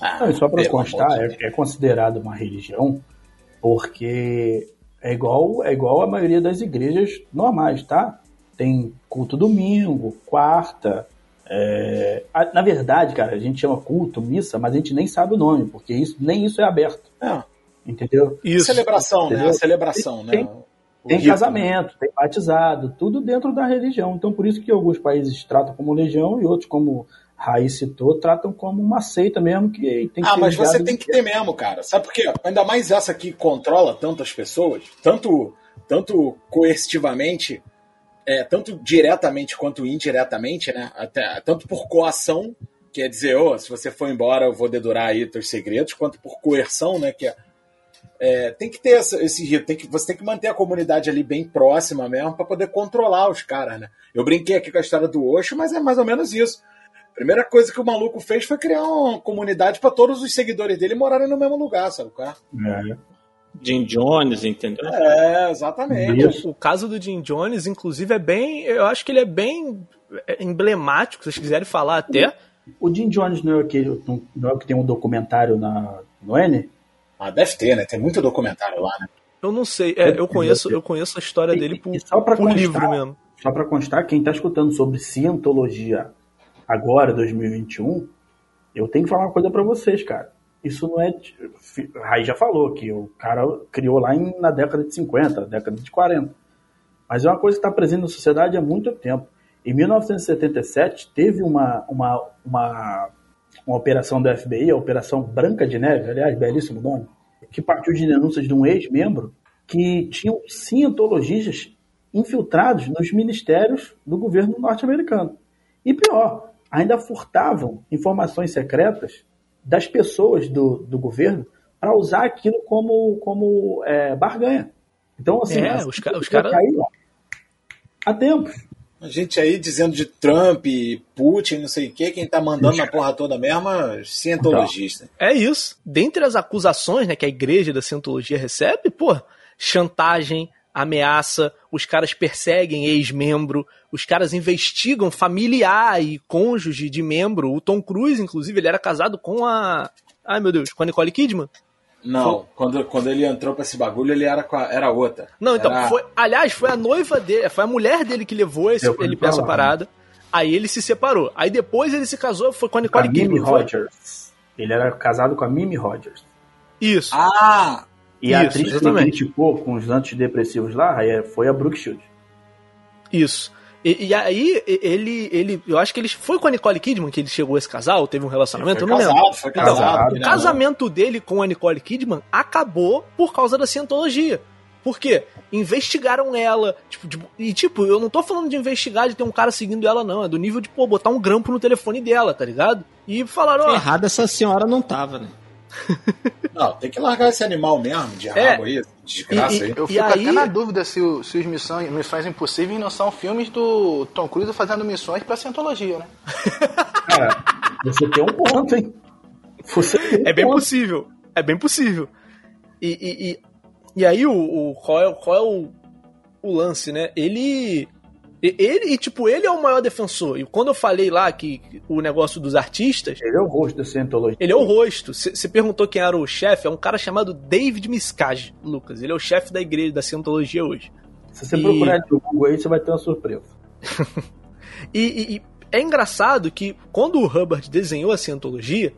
Ah, Não, e só para constar, é, é considerado uma religião porque é igual, é igual a maioria das igrejas normais, tá? Tem culto domingo, quarta. é, a- Na verdade, cara, a gente chama culto, missa, mas a gente nem sabe o nome, porque isso, nem isso é aberto, É, entendeu? Isso. celebração, né? Entendeu? A celebração, né? Tem- O Tem rito, né? casamento, tem batizado, tudo dentro da religião. Então, por isso que alguns países tratam como legião e outros, como Raiz citou, tratam como uma seita mesmo que tem que Ah, mas você tem que ter mesmo, cara. Sabe por quê? Ainda mais essa que controla tantas pessoas, tanto, tanto coercitivamente, é, tanto diretamente quanto indiretamente, né? Até, tanto por coação, quer dizer, ô, se você for embora, eu vou dedurar aí teus segredos, quanto por coerção, né? Que é, é, tem que ter essa- esse rito, tem que, você tem que manter a comunidade ali bem próxima mesmo para poder controlar os caras, né? Eu brinquei aqui com a história do Osho, mas é mais ou menos isso. Primeira coisa que o maluco fez foi criar uma comunidade para todos os seguidores dele morarem no mesmo lugar, sabe? qual é? É. Jim Jones, entendeu? É, exatamente. Isso. O caso do Jim Jones, inclusive, é bem. Eu acho que ele é bem é, emblemático, se vocês quiserem falar até. O Jim Jones não é, aquele, não é o que tem um documentário na, no N? Ah, deve ter, né? Tem muito documentário lá, né? Eu não sei. É, eu conheço, eu conheço a história dele por, E só pra por constar- livro mesmo. Só para constar, quem está escutando sobre cientologia agora, 2021, eu tenho que falar uma coisa para vocês, cara. Isso não é. Raí já falou que o cara criou lá em- na década de 50, década de 40. Mas é uma coisa que está presente na sociedade há muito tempo. Em 1977, teve uma, uma, uma, uma operação do FBI, a Operação Branca de Neve, aliás, belíssimo nome, que partiu de denúncias de um ex-membro que tinham cientologistas infiltrados nos ministérios do governo norte-americano. E pior, ainda furtavam informações secretas das pessoas do, do governo para usar aquilo como, como é, barganha. Então, assim, É, essa os ca- os pessoa cara- caiu há tempos. A gente aí dizendo de Trump, Putin, não sei o quê, quem tá mandando na porra toda mesmo é cientologista. É isso. Dentre as acusações né, que a igreja da Cientologia recebe, pô, chantagem, ameaça, os caras perseguem ex-membro, os caras investigam familiar e cônjuge de membro. O Tom Cruise, inclusive, ele era casado com a. Ai meu Deus, com a Nicole Kidman? Não, quando, quando ele entrou pra esse bagulho, ele era, com a- era outra. Não, então, Era- foi, aliás, foi a noiva dele, foi a mulher dele que levou esse, Eu ele pra essa parada. Aí ele se separou. Aí depois ele se casou, foi com a a Nicole Mimi Kidman. foi? Rogers. Ele era casado com a Mimi Rogers. Isso. Ah! E a Isso, atriz que ele exatamente. criticou com os antidepressivos lá é- foi a Brooke Shields. Isso. E, e aí, ele, ele. Eu acho que ele foi com a Nicole Kidman que ele chegou a esse casal, teve um relacionamento, Foi eu não lembro. casado, foi Então, casado. o O né? casamento dele com a Nicole Kidman acabou por causa da cientologia. Por quê? Investigaram ela. Tipo, tipo, e tipo, eu não tô falando de investigar de ter um cara seguindo ela, não. É do nível de, pô, botar um grampo no telefone dela, tá ligado? E falaram, ó. Errada essa senhora não tava, né? Não, tem que largar esse animal mesmo, de É. rabo aí, desgraça E- e- aí. Eu E fico aí- até na dúvida se, o- se os missões, Missões Impossíveis não são filmes do Tom Cruise fazendo missões pra Cientologia, né? Cara, você tem um ponto, hein? Você um É bem ponto. possível. É bem possível. E, e, e, e aí, o, o- qual é, qual é o, o lance, né? Ele. E- Ele, e tipo, ele é o maior defensor. E quando eu falei lá que o negócio dos artistas, Ele é o rosto da Cientologia. ele é o rosto. Você perguntou quem era o chefe, é um cara chamado David Miscage, Lucas. Ele é o chefe da igreja da Cientologia hoje. Se você E- procurar no Google aí, você vai ter uma surpresa. E, e- e é engraçado que quando o Hubbard desenhou a Cientologia,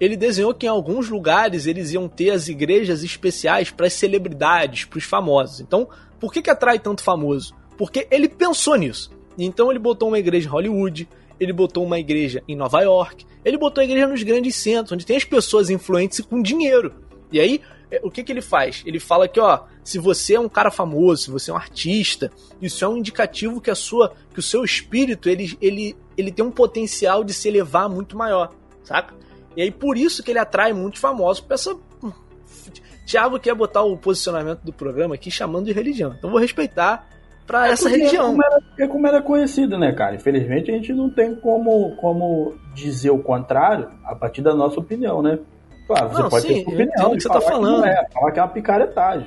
ele desenhou que em alguns lugares eles iam ter as igrejas especiais para as celebridades, para os famosos. Então, por que, que atrai tanto famoso? Porque ele pensou nisso. Então ele botou uma igreja em Hollywood, ele botou uma igreja em Nova York, ele botou a igreja nos grandes centros, onde tem as pessoas influentes e com dinheiro. E aí, é, o que, que ele faz? Ele fala que, ó, se você é um cara famoso, se você é um artista, isso é um indicativo que a sua, que o seu espírito, ele, ele, ele tem um potencial de se elevar muito maior, saca? E aí por isso que ele atrai muitos famosos pra essa Tiago quer botar o posicionamento do programa aqui chamando de religião. Então vou respeitar pra essa Porque religião. É como, era, é como era conhecido, né, cara? Infelizmente a gente não tem como, como dizer o contrário a partir da nossa opinião, né? Claro, você Não, pode sim, ter sua eu entendo opinião o que você tá que falando. não é, falar que é uma picaretagem.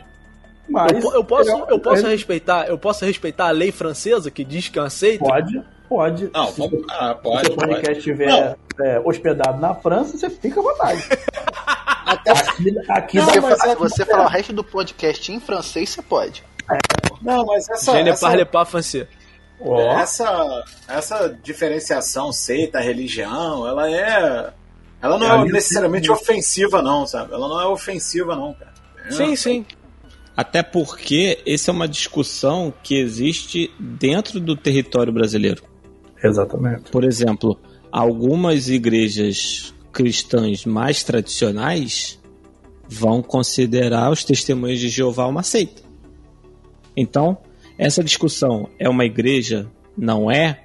Mas Eu, eu posso, ele- eu posso ele respeitar, eu posso respeitar a lei francesa que diz que eu aceito. Pode, pode. Não, Se vamos. Ah, o pode, seu pode. podcast estiver é, hospedado na França, você fica à vontade. aqui aqui Não, dá Se mas fa- é- se você falar o resto do podcast em francês, você pode. Não, mas essa. Je ne essa... parle pas français. Essa, essa diferenciação seita, religião, ela é. Ela não É é, necessariamente ofensiva, não, sabe? Ela não é ofensiva, não, cara. É. Sim, sim. Até porque essa é uma discussão que existe dentro do território brasileiro. Exatamente. Por exemplo, algumas igrejas cristãs mais tradicionais vão considerar os testemunhos de Jeová uma seita. Então, essa discussão é uma igreja, não é?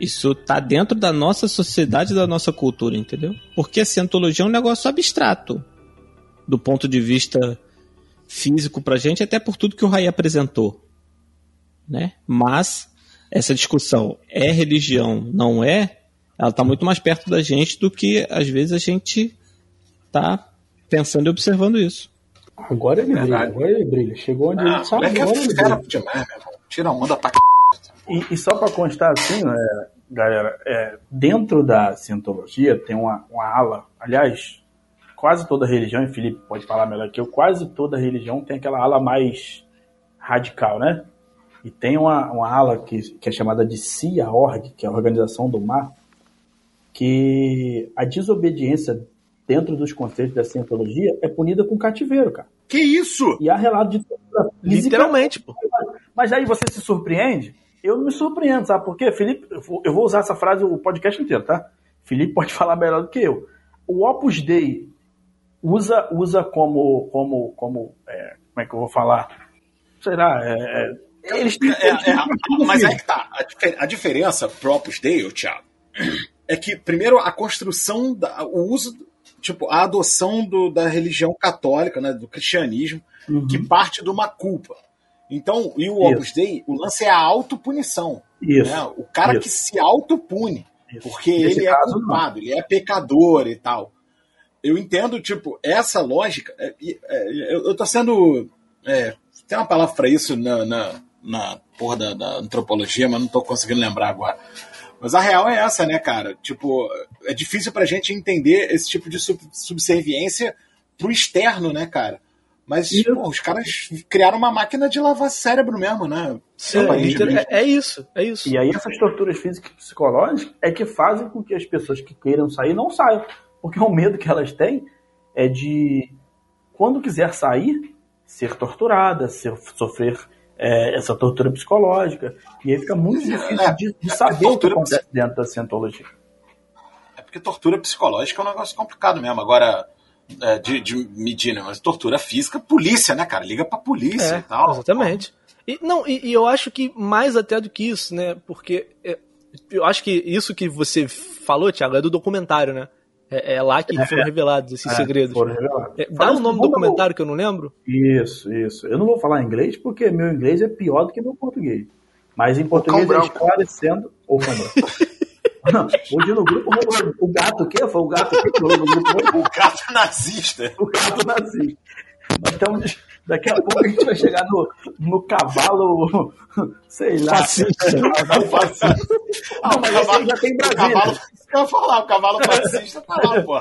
Isso tá dentro da nossa sociedade, da nossa cultura, entendeu? Porque a cientologia é um negócio abstrato do ponto de vista físico pra gente, até por tudo que o Rai apresentou, né? Mas essa discussão é religião, não é? Ela tá muito mais perto da gente do que às vezes a gente tá pensando e observando isso. Agora ele brilha, Verdade. agora ele brilha. Chegou onde Ah, ele sabe, moleque agora é ele brilha. demais. Tira onda pra c... E, e só para constar assim, né, galera, é, dentro da cientologia tem uma, uma ala, aliás, quase toda religião, e Felipe pode falar melhor que eu, quase toda religião tem aquela ala mais radical, né? E tem uma, uma ala que, que é chamada de CIA-Org, que é a Organização do Mar, que a desobediência dentro dos conceitos da cientologia é punida com cativeiro, cara. Que isso? E há relato de Literalmente, pô. mas aí você se surpreende? Eu não me surpreendo, sabe por quê? Felipe, eu vou- usar essa frase o podcast inteiro, tá? Felipe pode falar melhor do que eu. O Opus Dei usa, usa como, como, como, é, como é que eu vou falar? Será? É, é, eles têm, É, eles têm é, um mas aí que tá. A, difer- a diferença pro Opus Dei, Thiago, é que, primeiro, a construção, da, o uso, tipo, a adoção do- da religião católica, né, do cristianismo, Uhum. que parte de uma culpa. Então, e o Isso. Opus Dei, o lance é a autopunição. Isso. né? O cara isso. que se autopune, porque Nesse ele é caso, não. culpado, ele é pecador e tal. Eu entendo, tipo, essa lógica. é, é, eu, eu tô sendo. é, tem uma palavra pra isso na, na, na porra da, da antropologia, mas não tô conseguindo lembrar agora. Mas a real é essa, né, cara? Tipo, é difícil pra gente entender esse tipo de sub- subserviência pro externo, né, cara? Mas, Isso. pô, os caras criaram uma máquina de lavar cérebro mesmo, né? Sim, Aparentemente. é, é isso, é isso. E aí essas torturas físicas e psicológicas é que fazem com que as pessoas que queiram sair não saiam. Porque o medo que elas têm é de, quando quiser sair, ser torturada, ser, sofrer é, essa tortura psicológica. E aí fica muito difícil de, de saber o que acontece dentro da cientologia. É porque tortura psicológica é um negócio complicado mesmo. Agora, é, de, de medir, né? Mas tortura física, polícia, né, cara? Liga pra polícia É, e tal. exatamente. E, não, e, e eu acho que mais até do que isso, né? Porque é, eu acho que isso que você falou, Thiago, é do documentário, né? É, é lá que É, foram revelados esses É, segredos. foram revelados. É, dá o nome do documentário que eu não lembro? Isso, isso. Eu não vou falar inglês porque meu inglês é pior do que meu português. Mas em português é esclarecendo. Ou. Não, Hoje no grupo o gato o quê? Foi o gato que no grupo hoje? O gato nazista. o gato nazista. Nós estamos, daqui a pouco a gente vai chegar no, no cavalo, sei lá. Fascista. Cavalo fascista. Ah, Não, mas esse aí já tem Brasília. cavalo, eu ia falar, o cavalo fascista tá lá, pô.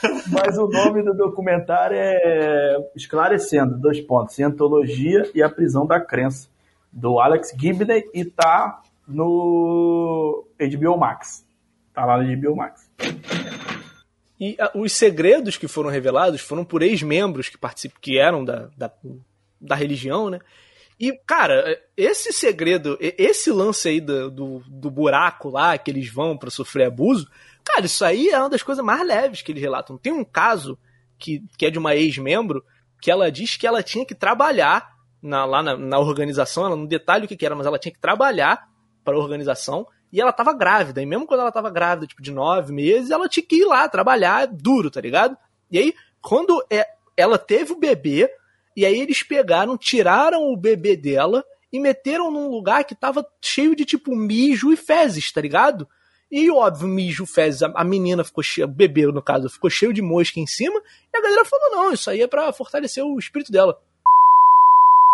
Mas o nome do documentário é Esclarecendo, dois pontos, Cientologia e a Prisão da Crença, do Alex Gibney e tá no HBO Max. Tá lá no HBO Max. E ah, os segredos que foram revelados foram por ex-membros que participam, que eram da, da, da religião, né? E, cara, esse segredo, esse lance aí do, do, do buraco lá, que eles vão pra sofrer abuso, cara, isso aí é uma das coisas mais leves que eles relatam. Tem um caso que, que é de uma ex-membro que ela diz que ela tinha que trabalhar na- lá na, na organização, ela não detalha o que, que era, mas ela tinha que trabalhar para a organização e ela tava grávida. E mesmo quando ela tava grávida, tipo, de nove meses, ela tinha que ir lá trabalhar duro, tá ligado? E aí, quando é, ela teve o bebê, e aí eles pegaram, tiraram o bebê dela e meteram num lugar que tava cheio de, tipo, mijo e fezes, tá ligado? E óbvio, mijo, fezes, a, menina ficou cheia, o bebê, no caso, ficou cheio de mosca em cima, e a galera falou, não, isso aí é pra fortalecer o espírito dela.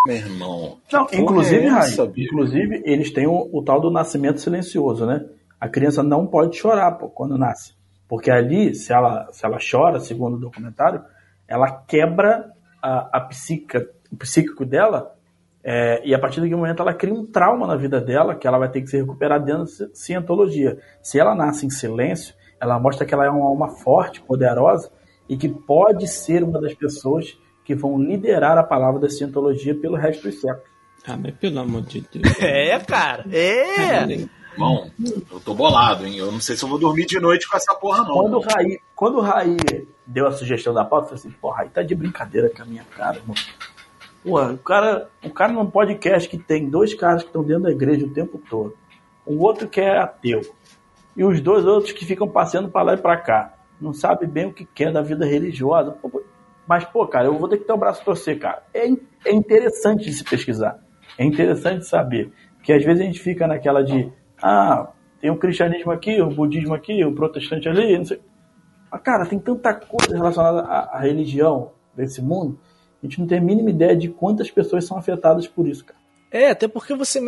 Meu irmão. Não, inclusive, é essa, inclusive, eles têm o, o tal do nascimento silencioso, né? A criança não pode chorar, pô, quando nasce. Porque ali, se ela, se ela chora, segundo o documentário, ela quebra a, a psica, o psíquico dela é, e a partir daquele momento ela cria um trauma na vida dela que ela vai ter que se recuperar dentro da ci- cientologia. Se ela nasce em silêncio, ela mostra que ela é uma alma forte, poderosa e que pode ser uma das pessoas que vão liderar a palavra da cientologia pelo resto dos séculos. Ah, mas pelo amor de Deus. É, cara, é! Irmão, eu tô bolado, hein? Eu não sei se eu vou dormir de noite com essa porra, não. Quando o Raí, quando o Raí deu a sugestão da pauta, eu falei assim, pô, Raí tá de brincadeira com a minha cara, irmão. Pô, o cara, o cara num podcast que tem dois caras que estão dentro da igreja o tempo todo. O outro que é ateu. E os dois outros que ficam passeando pra lá e pra cá. Não sabe bem o que quer da vida religiosa. Pô, mas, pô, cara, eu vou ter que ter o braço torcer, cara. É, é interessante de se pesquisar. É interessante saber. Porque às vezes a gente fica naquela de, ah, tem o cristianismo aqui, o budismo aqui, o protestante ali, não sei. Mas, cara, tem tanta coisa relacionada à, à religião desse mundo, a gente não tem a mínima ideia de quantas pessoas são afetadas por isso, cara. É, até porque você.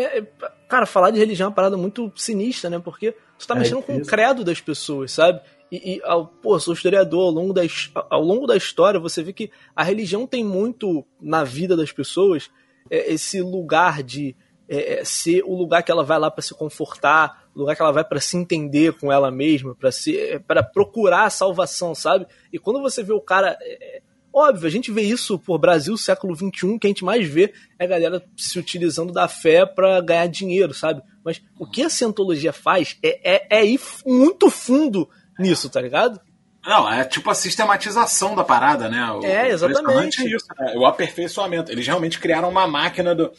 Cara, falar de religião é uma parada muito sinistra, né? Porque você tá É mexendo com o difícil. credo das pessoas, sabe? E, e ao, pô, sou historiador, ao longo, da, ao longo da história, você vê que a religião tem muito na vida das pessoas é, esse lugar de é, é, ser o lugar que ela vai lá para se confortar, o lugar que ela vai para se entender com ela mesma, para se para procurar a salvação, sabe? E quando você vê o cara é, Óbvio, a gente vê isso por Brasil, século XXI, que a gente mais vê é a galera se utilizando da fé pra ganhar dinheiro, sabe? Mas o que a cientologia faz é, é, é ir muito fundo nisso, tá ligado? Não, é tipo a sistematização da parada, né? O, É, exatamente. o É isso, né? O aperfeiçoamento. Eles realmente criaram uma máquina do,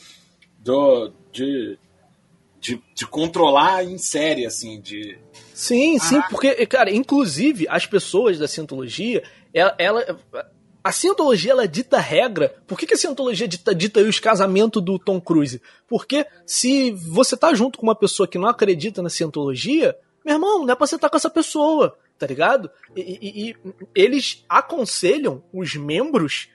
do, de, de, de controlar em série, assim, de. Sim, sim, porque, cara, inclusive as pessoas da cientologia, ela, ela- a cientologia ela dita regra. Por que, que a cientologia dita, dita os casamentos do Tom Cruise? Porque se você tá junto com uma pessoa que não acredita na cientologia, meu irmão, não é pra você estar com essa pessoa, tá ligado? E, e- e eles aconselham os membros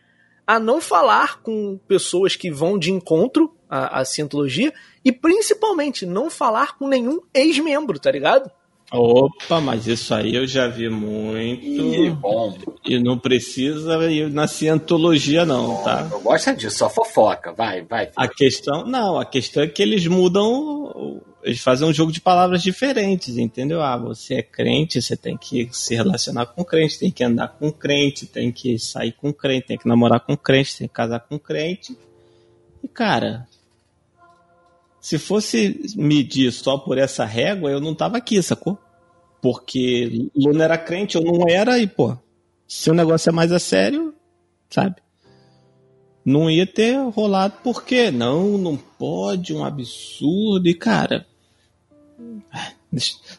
a não falar com pessoas que vão de encontro à, à cientologia e principalmente não falar com nenhum ex-membro, tá ligado? Opa, mas isso aí eu já vi muito. Ih, bom. E não precisa ir na cientologia, não, tá? Eu gosto é disso, só fofoca. Vai, vai. A questão, não, a questão é que eles mudam, eles fazem um jogo de palavras diferentes, entendeu? Ah, você é crente, você tem que se relacionar com crente, tem que andar com crente, tem que sair com crente, tem que namorar com crente, tem que casar com crente. E cara, se fosse medir só por essa régua, eu não tava aqui, sacou? Porque Luna era crente, eu não era, e pô, se o negócio é mais a sério, sabe? não ia ter rolado porque não, não pode, um absurdo. E cara,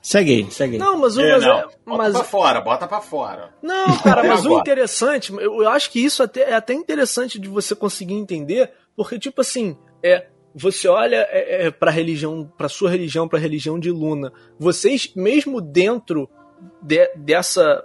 Segue aí, segue aí. Não, mas o. É, mas, não, é- bota mas- pra fora, bota pra fora. Não, cara, mas o interessante, eu, acho que isso até, é até interessante de você conseguir entender, porque, tipo assim, é. Você olha é, é, pra religião, pra sua religião, pra religião de Luna. Vocês, mesmo dentro de- dessa,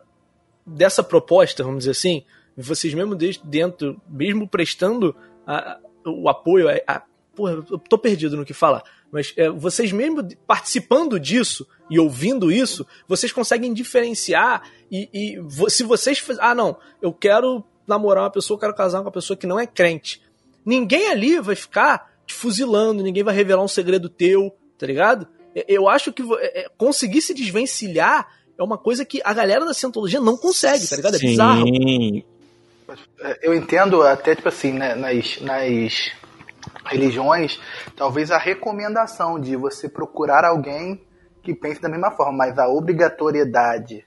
dessa proposta, vamos dizer assim, vocês mesmo dentro, mesmo prestando a- o apoio a, a- Porra, eu tô perdido no que falar. Mas é, vocês mesmo participando disso e ouvindo isso, vocês conseguem diferenciar e, e se vocês ah não, eu quero namorar uma pessoa, eu quero casar com uma pessoa que não é crente. Ninguém ali vai ficar te fuzilando, ninguém vai revelar um segredo teu, tá ligado? É, Eu acho que é, é, conseguir se desvencilhar é uma coisa que a galera da cientologia não consegue, tá ligado? É bizarro. Sim. Eu entendo até, tipo assim, né, nas, nas religiões, talvez a recomendação de você procurar alguém que pense da mesma forma, mas a obrigatoriedade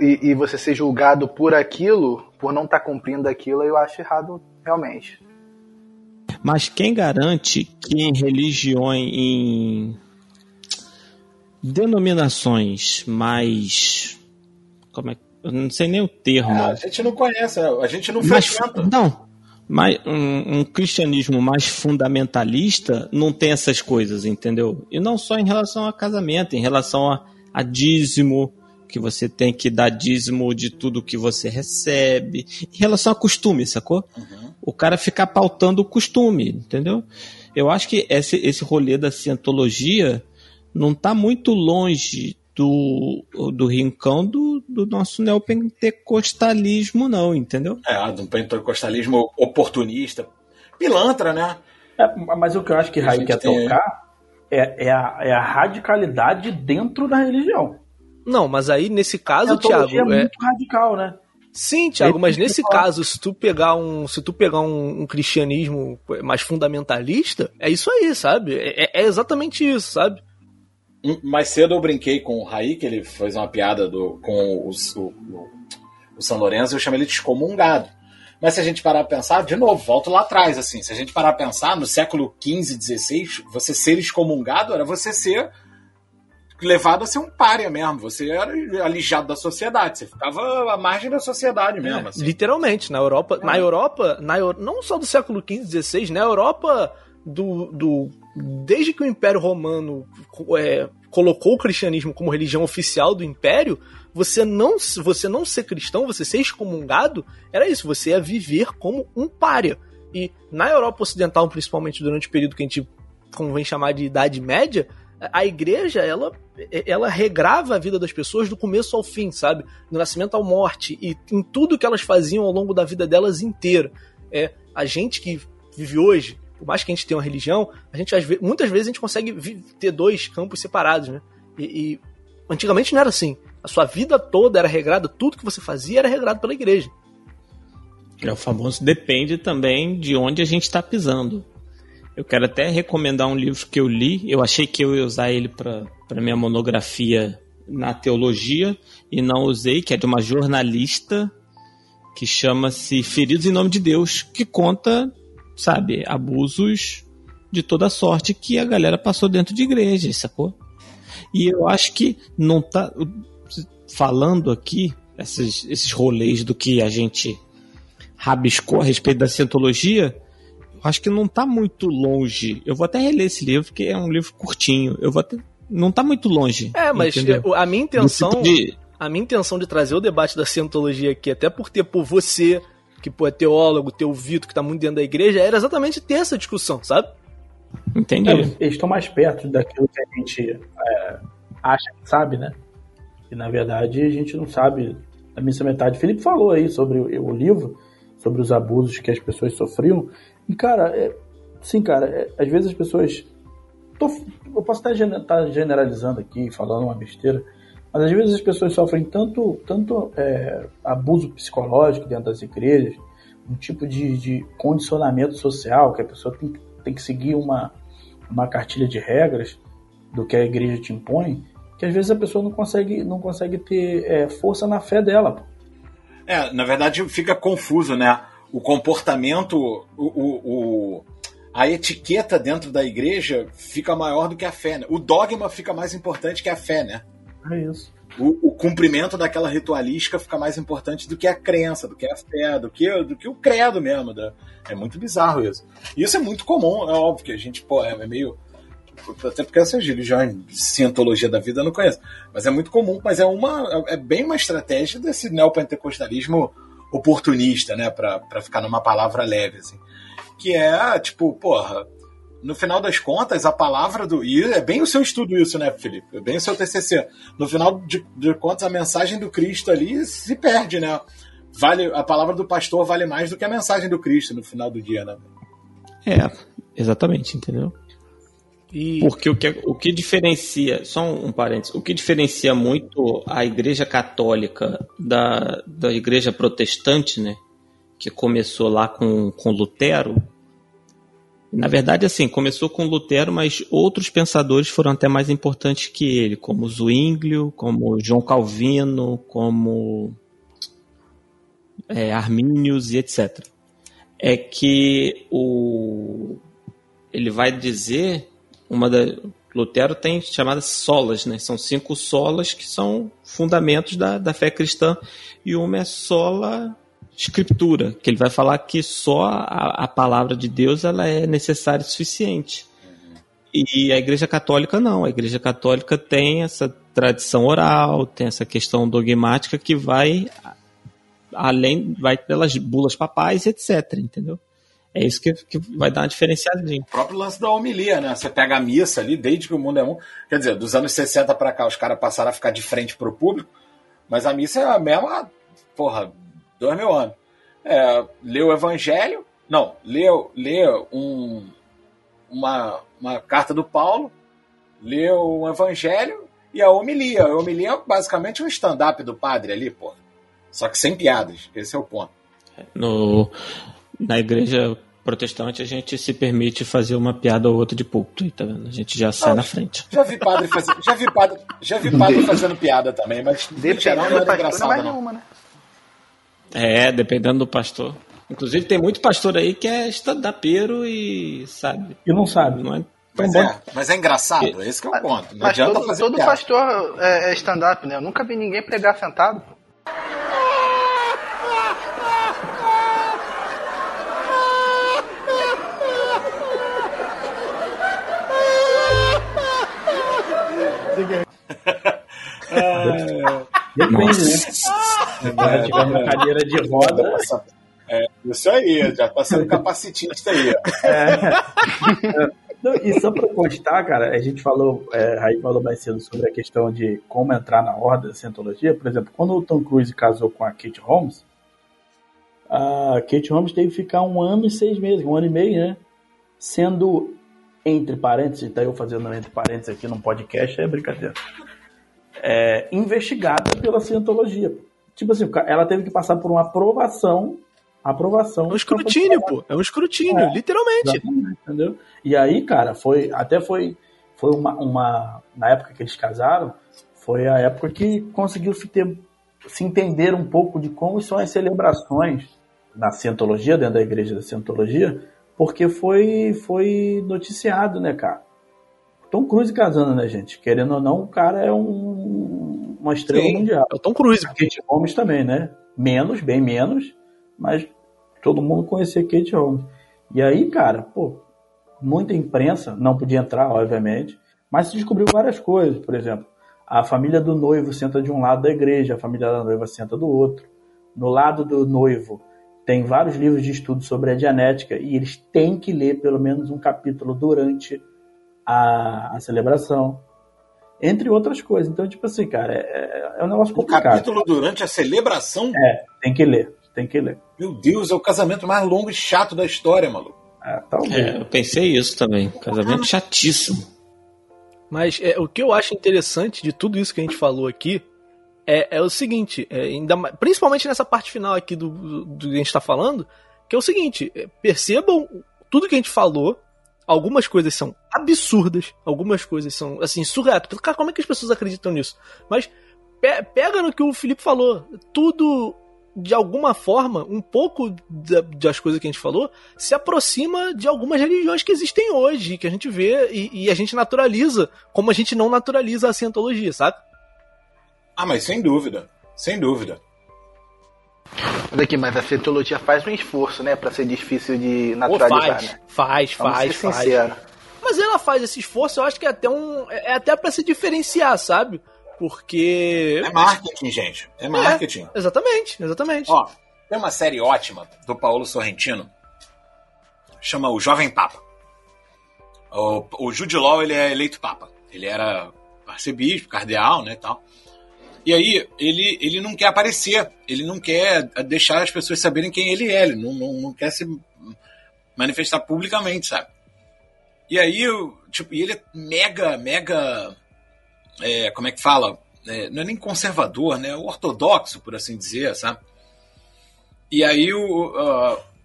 e, e você ser julgado por aquilo, por não estar cumprindo aquilo, eu acho errado realmente. Mas quem garante que em religiões, em denominações mais. Como é que. Eu não sei nem o termo. Ah, a gente não conhece, a gente não mas, frequenta. não. Mas um, um cristianismo mais fundamentalista não tem essas coisas, entendeu? E não só em relação a casamento, em relação a, a dízimo, que você tem que dar dízimo de tudo que você recebe, em relação a costume, sacou? O cara ficar pautando o costume, entendeu? Eu acho que esse, esse rolê da cientologia não está muito longe do, do rincão do, do nosso neopentecostalismo, não, entendeu? É, um pentecostalismo oportunista, pilantra, né? É, mas o que eu acho que A Raí gente quer tem- tocar é, é, a, é a radicalidade dentro da religião. Não, mas aí nesse caso, Thiago, é é, muito radical, né? Sim, Thiago, É mas nesse caso, se tu pegar um, se tu pegar um, um cristianismo mais fundamentalista, é isso aí, sabe? É, é exatamente isso, sabe? Mais cedo eu brinquei com o Raí, que ele fez uma piada do, com o, o, o, o São Lourenço, eu chamei ele de excomungado. Mas se a gente parar pra pensar, de novo, volto lá atrás, assim, se a gente parar pra pensar, no século XV, XVI, você ser excomungado era você ser levado a ser um párea mesmo, você era alijado da sociedade, você ficava à margem da sociedade mesmo, assim. Literalmente, na Europa, na Europa, na, não só do século XV, XVI, na Europa do, do desde que o Império Romano é, colocou o cristianismo como religião oficial do Império, você não, você não ser cristão, você ser excomungado, era isso, você ia viver como um pária. E na Europa Ocidental, principalmente durante o período que a gente convém chamar de Idade Média, a igreja, ela, ela regrava a vida das pessoas do começo ao fim, sabe? Do nascimento à morte e em tudo que elas faziam ao longo da vida delas inteira. É, a gente que vive hoje, por mais que a gente tenha uma religião, a gente às ve- muitas vezes a gente consegue ter dois campos separados, né? E, e antigamente não era assim. A sua vida toda era regrada, tudo que você fazia era regrado pela igreja. É o famoso depende também de onde a gente está pisando. Eu quero até recomendar um livro que eu li. Eu achei que eu ia usar ele para minha monografia na teologia e não usei, que é de uma jornalista que chama-se Feridos em Nome de Deus, que conta, sabe, abusos de toda sorte que a galera passou dentro de igreja, sacou? E eu acho que não tá falando aqui esses, esses rolês do que a gente rabiscou a respeito da cientologia, eu acho que não tá muito longe. Eu vou até reler esse livro, porque é um livro curtinho. Eu vou até. Não tá muito longe. É, mas entendeu? eu- a minha intenção. De- a minha intenção de trazer o debate da cientologia aqui, até por ter por você, que pô, é teólogo, ter o Vitor, que tá muito dentro da igreja, era exatamente ter essa discussão, sabe? Entendi. É, eles estão mais perto daquilo que a gente é, acha que sabe, né? E na verdade a gente não sabe a missa metade. Felipe falou aí sobre o, o livro, sobre os abusos que as pessoas sofriam. E cara, é, sim, cara, é, às vezes as pessoas. tô- eu posso estar estar generalizando aqui, falando uma besteira, mas às vezes as pessoas sofrem tanto, tanto é, abuso psicológico dentro das igrejas, um tipo de, de condicionamento social, que a pessoa tem, que- tem que seguir uma, uma cartilha de regras do que a igreja te impõe, que às vezes a pessoa não consegue, não consegue ter é, força na fé dela. É, na verdade fica confuso, né? O comportamento, o, o- o- a etiqueta dentro da igreja fica maior do que a fé. Né? O dogma fica mais importante que a fé, né? É isso. O, o, cumprimento daquela ritualística fica mais importante do que a crença, do que a fé, do que, do que o credo mesmo. Da... É muito bizarro isso. E isso é muito comum, é óbvio que a gente, pô, é meio. Até porque essas religiões, cientologia da vida eu não conheço. Mas é muito comum, mas é uma. É bem uma estratégia desse neopentecostalismo oportunista, né? Pra, pra ficar numa palavra leve, assim que é, tipo, porra, no final das contas, a palavra do. E é bem o seu estudo isso, né, Felipe? É bem o seu TCC. No final de, de contas, a mensagem do Cristo ali se perde, né? Vale, a palavra do pastor vale mais do que a mensagem do Cristo no final do dia, né? É, exatamente, entendeu? E... Porque o que, o que diferencia, só um, um parênteses, o que diferencia muito a igreja católica da, da igreja protestante, né? que começou lá com, com Lutero. Na verdade, assim, começou com Lutero, mas outros pensadores foram até mais importantes que ele, como Zwinglio, como João Calvino, como é, Arminius e etc. É que o ele vai dizer uma da Lutero tem chamadas solas, né? São cinco solas que são fundamentos da, da fé cristã e uma é sola escritura, que ele vai falar que só a, a palavra de Deus ela é necessária e suficiente. E a Igreja Católica não. A Igreja Católica tem essa tradição oral, tem essa questão dogmática que vai além, vai pelas bulas papais, etc. Entendeu? É isso que, que vai dar uma diferenciadinha. O próprio lance da homilia, né? Você pega a missa ali, desde que o mundo é um. Quer dizer, dos anos 60 para cá, os caras passaram a ficar de frente pro público, mas a missa é a mesma. Porra, dois mil anos. É, lê o Evangelho, não, lê, lê um, uma, uma carta do Paulo, lê o Evangelho e a homilia. A homilia é basicamente um stand-up do padre ali, pô. Só que sem piadas, esse é o ponto. No, na igreja protestante a gente se permite fazer uma piada ou outra de púlpito, tá vendo? A gente já sai na frente. Já vi padre, faz... já vi padre, já vi padre fazendo piada também, mas Dependendo não era engraçado não. Nenhuma, né? É, dependendo do pastor. Inclusive tem muito pastor aí que é stand-upeiro e sabe. E não sabe. Não é mas, é, mas é engraçado, é esse que é o ponto. Não mas adianta todo, fazer todo piada. pastor é, é stand-up, né? Eu nunca vi ninguém pregar sentado. Depende, né? Agora tiver uma cadeira de roda. É, isso aí, já tá sendo capacitista aí. É. Não, e só para constar, cara, a gente falou, é, Raí falou mais cedo sobre a questão de como entrar na ordem da Scientologia. Por exemplo, quando o Tom Cruise casou com a Kate Holmes, a Kate Holmes teve que ficar um ano e seis meses, um ano e meio, né? Sendo, entre parênteses, tá eu fazendo entre parênteses aqui num podcast, é brincadeira é, investigada pela cientologia. Tipo assim, ela teve que passar por uma aprovação. Aprovação. É um escrutínio, pô. É um escrutínio, é, literalmente. Entendeu? E aí, cara, foi. Até foi. Foi uma, uma. Na época que eles casaram, foi a época que conseguiu se, ter, se entender um pouco de como são as celebrações na cientologia, dentro da igreja da cientologia, porque foi, foi noticiado, né, cara? Tom Cruise casando, né, gente? Querendo ou não, o cara é um, uma estrela Sim, mundial. É o Tom Cruise. Kate Holmes também, né? Menos, bem menos, mas todo mundo conhecia Kate Holmes. E aí, cara, pô, muita imprensa, não podia entrar, obviamente, mas se descobriu várias coisas. Por exemplo, a família do noivo senta de um lado da igreja, a família da noiva senta do outro. No lado do noivo tem vários livros de estudo sobre a genética e eles têm que ler pelo menos um capítulo durante a, a celebração, entre outras coisas. Então, tipo assim, cara, é, é um negócio complicado. O capítulo durante a celebração? É, tem que ler, tem que ler. Meu Deus, é o casamento mais longo e chato da história, maluco. É, talvez. É, eu pensei isso também. Casamento chatíssimo. Mas é, o que eu acho interessante de tudo isso que a gente falou aqui é, é o seguinte, é, ainda mais, principalmente nessa parte final aqui do, do, do que a gente está falando, que é o seguinte, é, percebam tudo que a gente falou Algumas coisas são absurdas, algumas coisas são, assim, surreais. Cara, como é que as pessoas acreditam nisso? Mas pe pega no que o Felipe falou. Tudo de alguma forma, um pouco das coisas que a gente falou, se aproxima de algumas religiões que existem hoje, que a gente vê e, e a gente naturaliza, como a gente não naturaliza a cientologia, sabe? Ah, mas sem dúvida, sem dúvida. Mas aqui, mas a cientologia faz um esforço, né, para ser difícil de naturalizar, faz, né? Faz, Vamos faz, ser faz. sincero. Mas ela faz esse esforço, eu acho que é até um. É até para se diferenciar, sabe? Porque. É marketing, gente. É marketing. É, exatamente, exatamente. Ó, tem uma série ótima do Paulo Sorrentino, chama O Jovem Papa. O, o Jude Law, ele é eleito Papa. Ele era arcebispo, cardeal, né, tal. E aí, ele, ele não quer aparecer, ele não quer deixar as pessoas saberem quem ele é, ele não, não, não quer se manifestar publicamente, sabe? E aí, tipo, e ele é mega, mega. É, como é que fala? É, não é nem conservador, né? Ortodoxo, por assim dizer, sabe? E aí o,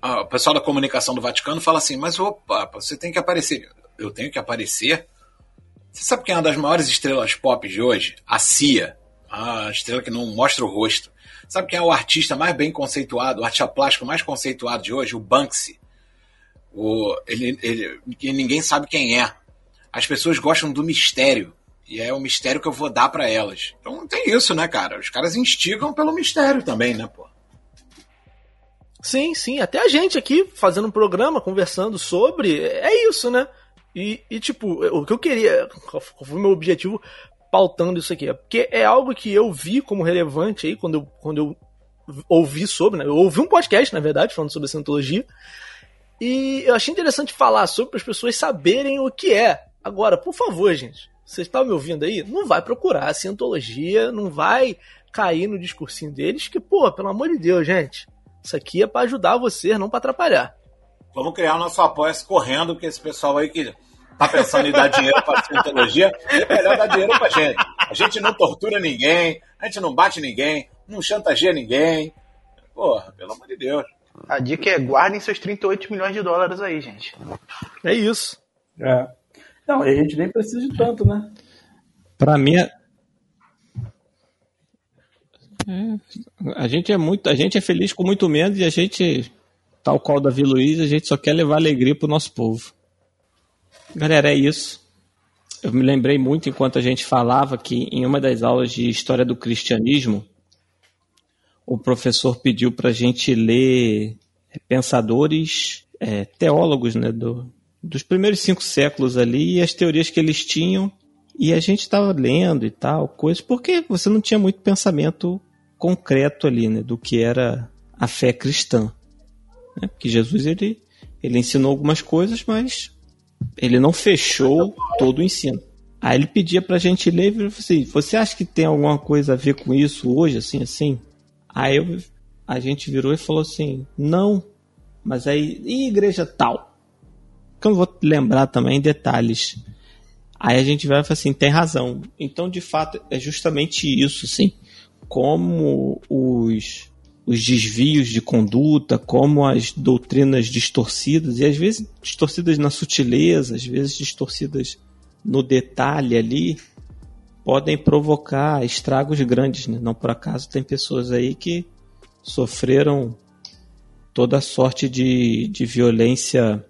o pessoal da comunicação do Vaticano fala assim: Mas opa, você tem que aparecer. Eu tenho que aparecer? Você sabe quem é uma das maiores estrelas pop de hoje? A Cia, a estrela que não mostra o rosto. Sabe quem é o artista mais bem conceituado, o artista plástico mais conceituado de hoje? O Banksy. O, ele, ele, ninguém sabe quem é. As pessoas gostam do mistério. E é o mistério que eu vou dar para elas. Então tem isso, né, cara? Os caras instigam pelo mistério também, né, pô? Sim, sim. Até a gente aqui fazendo um programa, conversando sobre. É isso, né? E, e tipo, o que eu queria. Qual foi o meu objetivo pautando isso aqui? Porque é algo que eu vi como relevante aí quando eu, quando eu ouvi sobre, né? Eu ouvi um podcast, na verdade, falando sobre a Scientologia. E eu achei interessante falar sobre para as pessoas saberem o que é. Agora, por favor, gente, vocês estão me ouvindo aí? Não vai procurar a Cientologia, não vai cair no discursinho deles, que, pô, pelo amor de Deus, gente, isso aqui é para ajudar você, não para atrapalhar. Vamos criar o nosso apoio correndo, porque esse pessoal aí que tá pensando em dar dinheiro para a Cientologia, é melhor dar dinheiro pra gente. A gente não tortura ninguém, a gente não bate ninguém, não chantageia ninguém. Porra, pelo amor de Deus. A dica é guardem seus 38 milhões de dólares aí, gente. É isso. É. Não, e a gente nem precisa de tanto, né? Pra mim, é... a gente é muito, a gente é feliz com muito menos e a gente, tal qual Davi Luiz, a gente só quer levar alegria pro nosso povo. Galera, é isso. Eu me lembrei muito enquanto a gente falava que em uma das aulas de história do cristianismo, o professor pediu para a gente ler pensadores, é, teólogos né, do, dos primeiros cinco séculos ali e as teorias que eles tinham. E a gente estava lendo e tal, coisas, porque você não tinha muito pensamento concreto ali, né, do que era a fé cristã. Né? Porque Jesus ele, ele ensinou algumas coisas, mas ele não fechou todo o ensino. Aí ele pedia pra gente ler e falou assim: Você acha que tem alguma coisa a ver com isso hoje, assim, assim? Aí eu, a gente virou e falou assim: Não, mas aí, e igreja tal? Que eu não vou lembrar também detalhes. Aí a gente vai e fala assim: Tem razão. Então, de fato, é justamente isso, sim. Como os os desvios de conduta, como as doutrinas distorcidas, e às vezes distorcidas na sutileza, às vezes distorcidas no detalhe ali, podem provocar estragos grandes. Né? Não por acaso tem pessoas aí que sofreram toda sorte de, de violência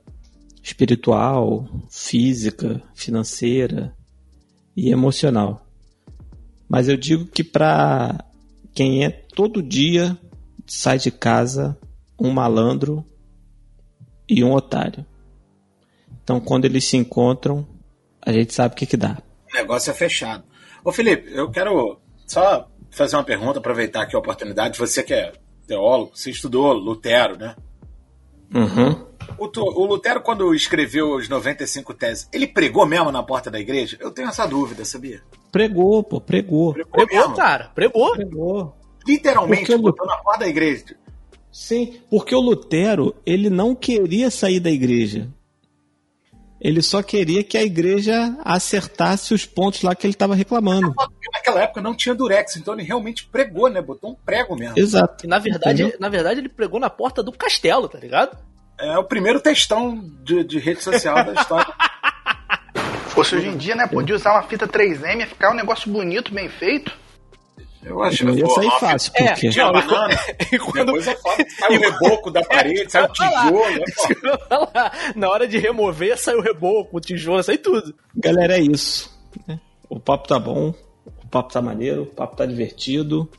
espiritual, física, financeira e emocional. Mas eu digo que para quem é todo dia sai de casa um malandro e um otário. Então, quando eles se encontram, a gente sabe o que, que dá. O negócio é fechado. Ô, Felipe, eu quero só fazer uma pergunta, aproveitar aqui a oportunidade. Você que é teólogo, você estudou Lutero, né? Uhum. O, o, Lutero, quando escreveu os 95 teses, ele pregou mesmo na porta da igreja? Eu tenho essa dúvida, sabia? Pregou, pô, pregou. Pregou, pregou cara, pregou. Pregou. Literalmente, porque botou na porta da igreja. Sim, porque o Lutero, ele não queria sair da igreja. Ele só queria que a igreja acertasse os pontos lá que ele estava reclamando. Naquela época não tinha durex, então ele realmente pregou, né? Botou um prego mesmo. Exato. E na verdade, na verdade ele pregou na porta do castelo, tá ligado? É o primeiro textão de, de rede social da história. Fosse hoje em dia, né? Podia usar uma fita 3M, ficar um negócio bonito, bem feito. Eu acho Não ia sair fácil, É, porque Tinha Não, banana, E quando depois é sai o reboco da parede, sai o tijolo. né, na hora de remover, sai o reboco, o tijolo, sai tudo. Galera, é isso. O papo tá bom, o papo tá maneiro, o papo tá divertido.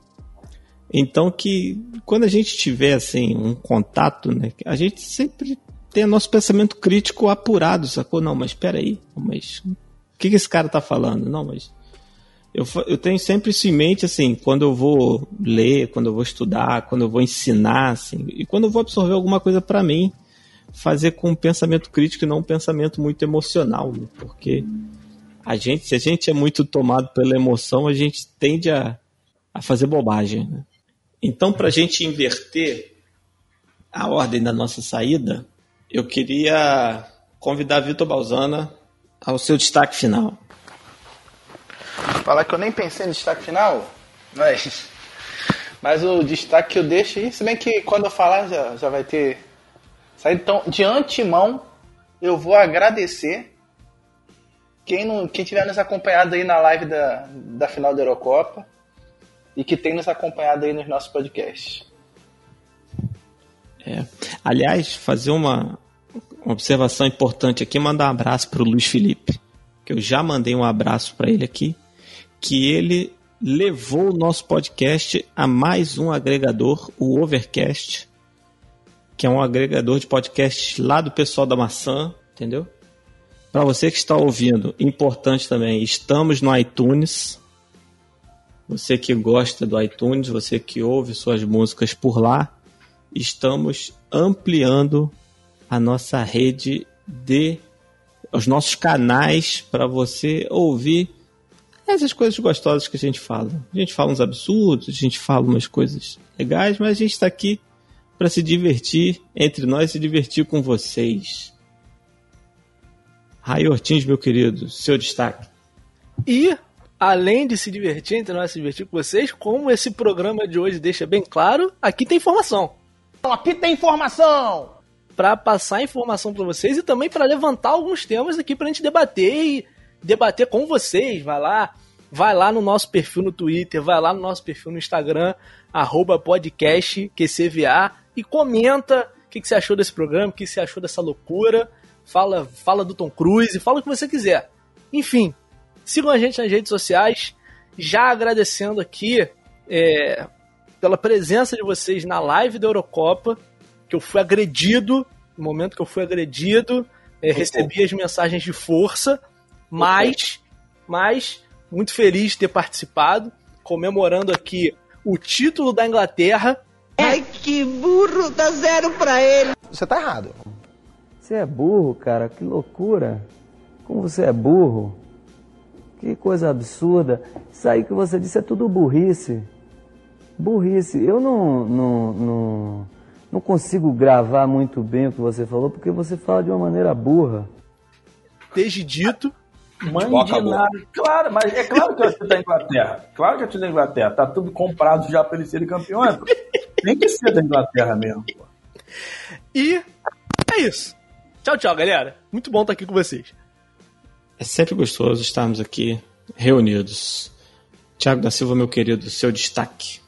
Então que quando a gente tiver assim um contato, né, a gente sempre tem nosso pensamento crítico apurado, sacou? Não, mas espera aí, mas o que, que esse cara tá falando? Não, mas eu, eu tenho sempre isso em mente, assim, quando eu vou ler, quando eu vou estudar, quando eu vou ensinar, assim, e quando eu vou absorver alguma coisa para mim, fazer com um pensamento crítico e não um pensamento muito emocional, né? porque a gente, se a gente é muito tomado pela emoção, a gente tende a, a fazer bobagem. Né? Então, para a gente inverter a ordem da nossa saída, eu queria convidar Vitor Balzana ao seu destaque final. Falar que eu nem pensei no destaque final, mas. Mas o destaque que eu deixo aí, se bem que quando eu falar já, já vai ter saído. Então, de antemão, eu vou agradecer quem, não, quem tiver nos acompanhado aí na live da, da final da Eurocopa e que tem nos acompanhado aí nos nossos podcasts. É. Aliás, fazer uma, uma observação importante aqui, mandar um abraço para o Luiz Felipe, que eu já mandei um abraço para ele aqui, que ele levou o nosso podcast a mais um agregador, o Overcast, que é um agregador de podcast lá do pessoal da maçã, entendeu? Para você que está ouvindo, importante também, estamos no iTunes. Você que gosta do iTunes, você que ouve suas músicas por lá, estamos ampliando a nossa rede de os nossos canais para você ouvir essas coisas gostosas que a gente fala. A gente fala uns absurdos, a gente fala umas coisas legais, mas a gente está aqui para se divertir entre nós e se divertir com vocês. Rai Ortins, meu querido, seu destaque. E, além de se divertir, entre nós se divertir com vocês, como esse programa de hoje deixa bem claro, aqui tem informação. Aqui tem informação! Para passar informação para vocês e também para levantar alguns temas aqui pra gente debater e debater com vocês. Vai lá, vai lá no nosso perfil no Twitter, vai lá no nosso perfil no Instagram, arroba podcast QCVA e comenta o que, que você achou desse programa, o que você achou dessa loucura. Fala, fala do Tom Cruise, fala o que você quiser. Enfim, sigam a gente nas redes sociais. Já agradecendo aqui é, pela presença de vocês na live da Eurocopa, que eu fui agredido, no momento que eu fui agredido, é, recebi as mensagens de força, mas, mas muito feliz de ter participado, comemorando aqui o título da Inglaterra. Ai, que burro, dá zero pra ele. Você tá errado. Você é burro, cara, que loucura. Como você é burro. Que coisa absurda. Isso aí que você disse é tudo burrice. Burrice. Eu não, não, não, não consigo gravar muito bem o que você falou, porque você fala de uma maneira burra. Desde dito, boca a boca. Mandinado. Claro, mas é claro que é o time da Inglaterra. Claro que é o time da Inglaterra. Tá tudo comprado já pra eles serem campeões. pô. Tem que ser da Inglaterra mesmo. pô. e é isso. Tchau, tchau, galera. Muito bom estar aqui com vocês. É sempre gostoso estarmos aqui reunidos. Tiago da Silva, meu querido, seu destaque.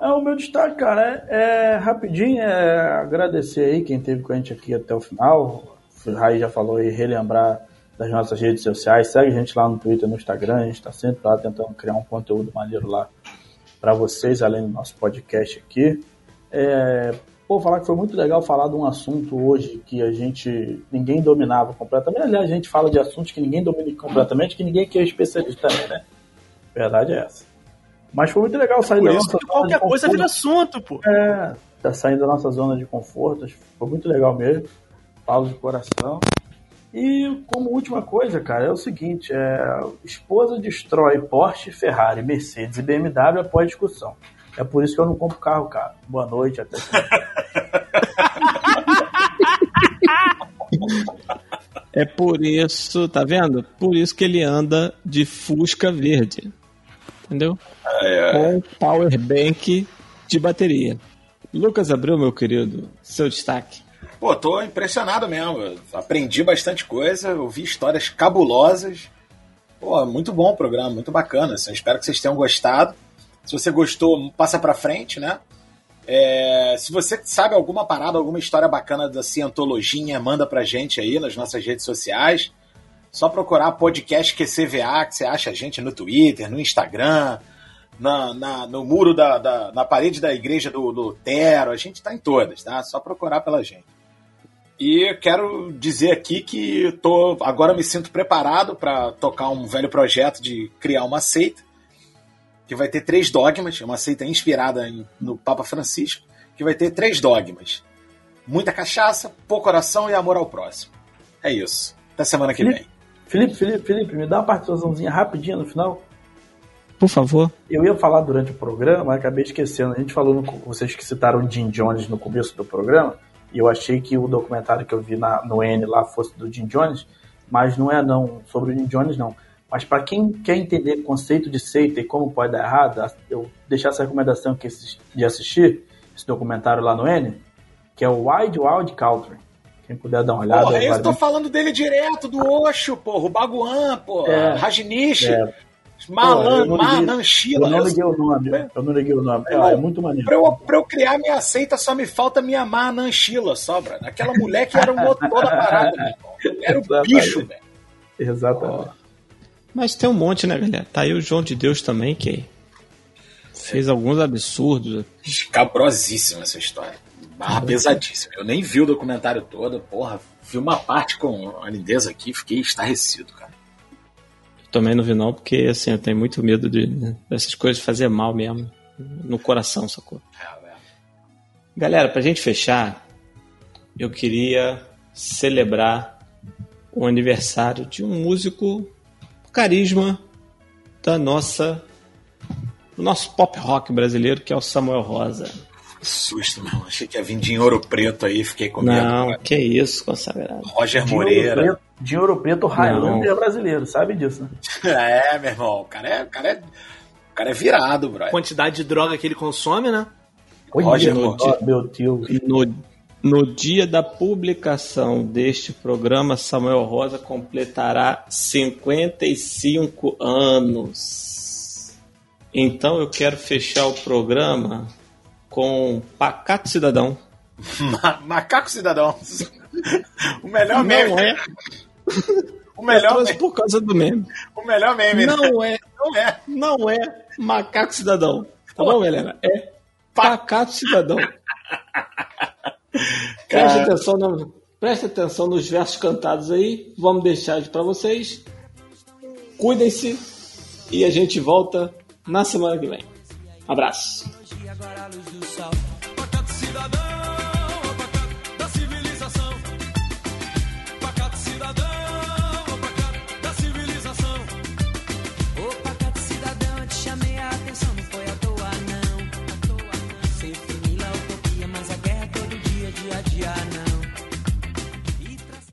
É, o meu destaque, cara, é, é rapidinho, é agradecer aí quem esteve com a gente aqui até o final. O Raí já falou aí, relembrar das nossas redes sociais. Segue a gente lá no Twitter, no Instagram. A gente está sempre lá tentando criar um conteúdo maneiro lá para vocês, além do nosso podcast aqui. É, pô, falar que foi muito legal falar de um assunto hoje que a gente ninguém dominava completamente. Aliás, a gente fala de assuntos que ninguém domina completamente, que ninguém aqui é especialista também, né? Verdade é essa. Mas foi muito legal sair Por da isso nossa qualquer coisa vira assunto, pô. É, tá saindo da nossa zona de conforto, foi muito legal mesmo. Falo de coração. E como última coisa, cara, é o seguinte, é, esposa destrói Porsche, Ferrari, Mercedes e BMW após discussão. É por isso que eu não compro carro, cara. Boa noite, até. É por isso, tá vendo? Por isso que ele anda de Fusca verde. Entendeu? Com power bank de bateria. Lucas Abreu, meu querido, seu destaque. Pô, tô impressionado mesmo. Aprendi bastante coisa, ouvi histórias cabulosas. Pô, muito bom o programa, muito bacana. assim. Espero que vocês tenham gostado. Se você gostou, passa pra frente, né? É, se você sabe alguma parada, alguma história bacana da Cientologia, manda pra gente aí nas nossas redes sociais. Só procurar podcast QCVA, que você acha a gente no Twitter, no Instagram, na, na no muro da, da, na parede da igreja do Lutero. A gente tá em todas, tá? Só procurar pela gente. E quero dizer aqui que tô, agora me sinto preparado para tocar um velho projeto de criar uma seita que vai ter três dogmas, uma seita inspirada em, no Papa Francisco, que vai ter três dogmas: muita cachaça, pouco oração e amor ao próximo. É isso. Até semana que Felipe, vem. Felipe, Felipe, Felipe, me dá uma participaçãozinha rapidinha no final. Por favor. Eu ia falar durante o programa, mas acabei esquecendo. A gente falou, no, vocês que citaram o Jim Jones no começo do programa, e eu achei que o documentário que eu vi na, no N lá fosse do Jim Jones, mas não é não, sobre o Jim Jones não. Mas para quem quer entender o conceito de seita e como pode dar errado, eu deixar essa recomendação aqui de assistir esse documentário lá no N, que é o Wild Wild Country. Quem puder dar uma olhada. Porra, eu tô falando dele direto, do Osho, porra, o Baguan, porra, é, Rajnish, é. Malan, Mananchila. Eu não liguei o nome, eu não liguei o nome. É, é muito maneiro. Pra eu, pra eu, criar minha seita, só me falta minha Mananchila, sobra. Aquela mulher que era o motor da parada, meu irmão. Era o bicho, velho. Exatamente. Mas tem um monte, né, galera? Tá aí o João de Deus também, que fez alguns absurdos. Escabrosíssima essa história. Barra pesadíssima. Eu nem vi o documentário todo, porra. Vi uma parte com a lindeza aqui, fiquei estarrecido, cara. Também não vi não, porque assim, eu tenho muito medo de, né, dessas coisas fazer mal mesmo. No coração, sacou? É, é. Galera, pra gente fechar, eu queria celebrar o aniversário de um músico carisma da nossa do nosso pop rock brasileiro, que é o Samuel Rosa. Susto, meu. Achei que ia vir de Ouro Preto aí, fiquei com medo. Não, cara. que isso, consagrado. Roger de Moreira. Ouro Preto, de Ouro Preto, Highlander é brasileiro, sabe disso, né? É, meu irmão, o cara é, o cara é, o cara é virado, bro. Quantidade de droga que ele consome, né? Roger Moreira. Meu Deus. No, no dia da publicação deste programa, Samuel Rosa completará 55 anos. Então eu quero fechar o programa com Pacato Cidadão. Macaco Cidadão. o melhor meme. Não é. O melhor meme. por causa do meme. O melhor meme. Não é. Não é. Não é Macaco Cidadão. Tá bom, Helena? É Pacato Cidadão. Preste atenção, no, preste atenção nos versos cantados aí. Vamos deixar para vocês. Cuidem-se e a gente volta na semana que vem. Abraço. Carlos do Sal.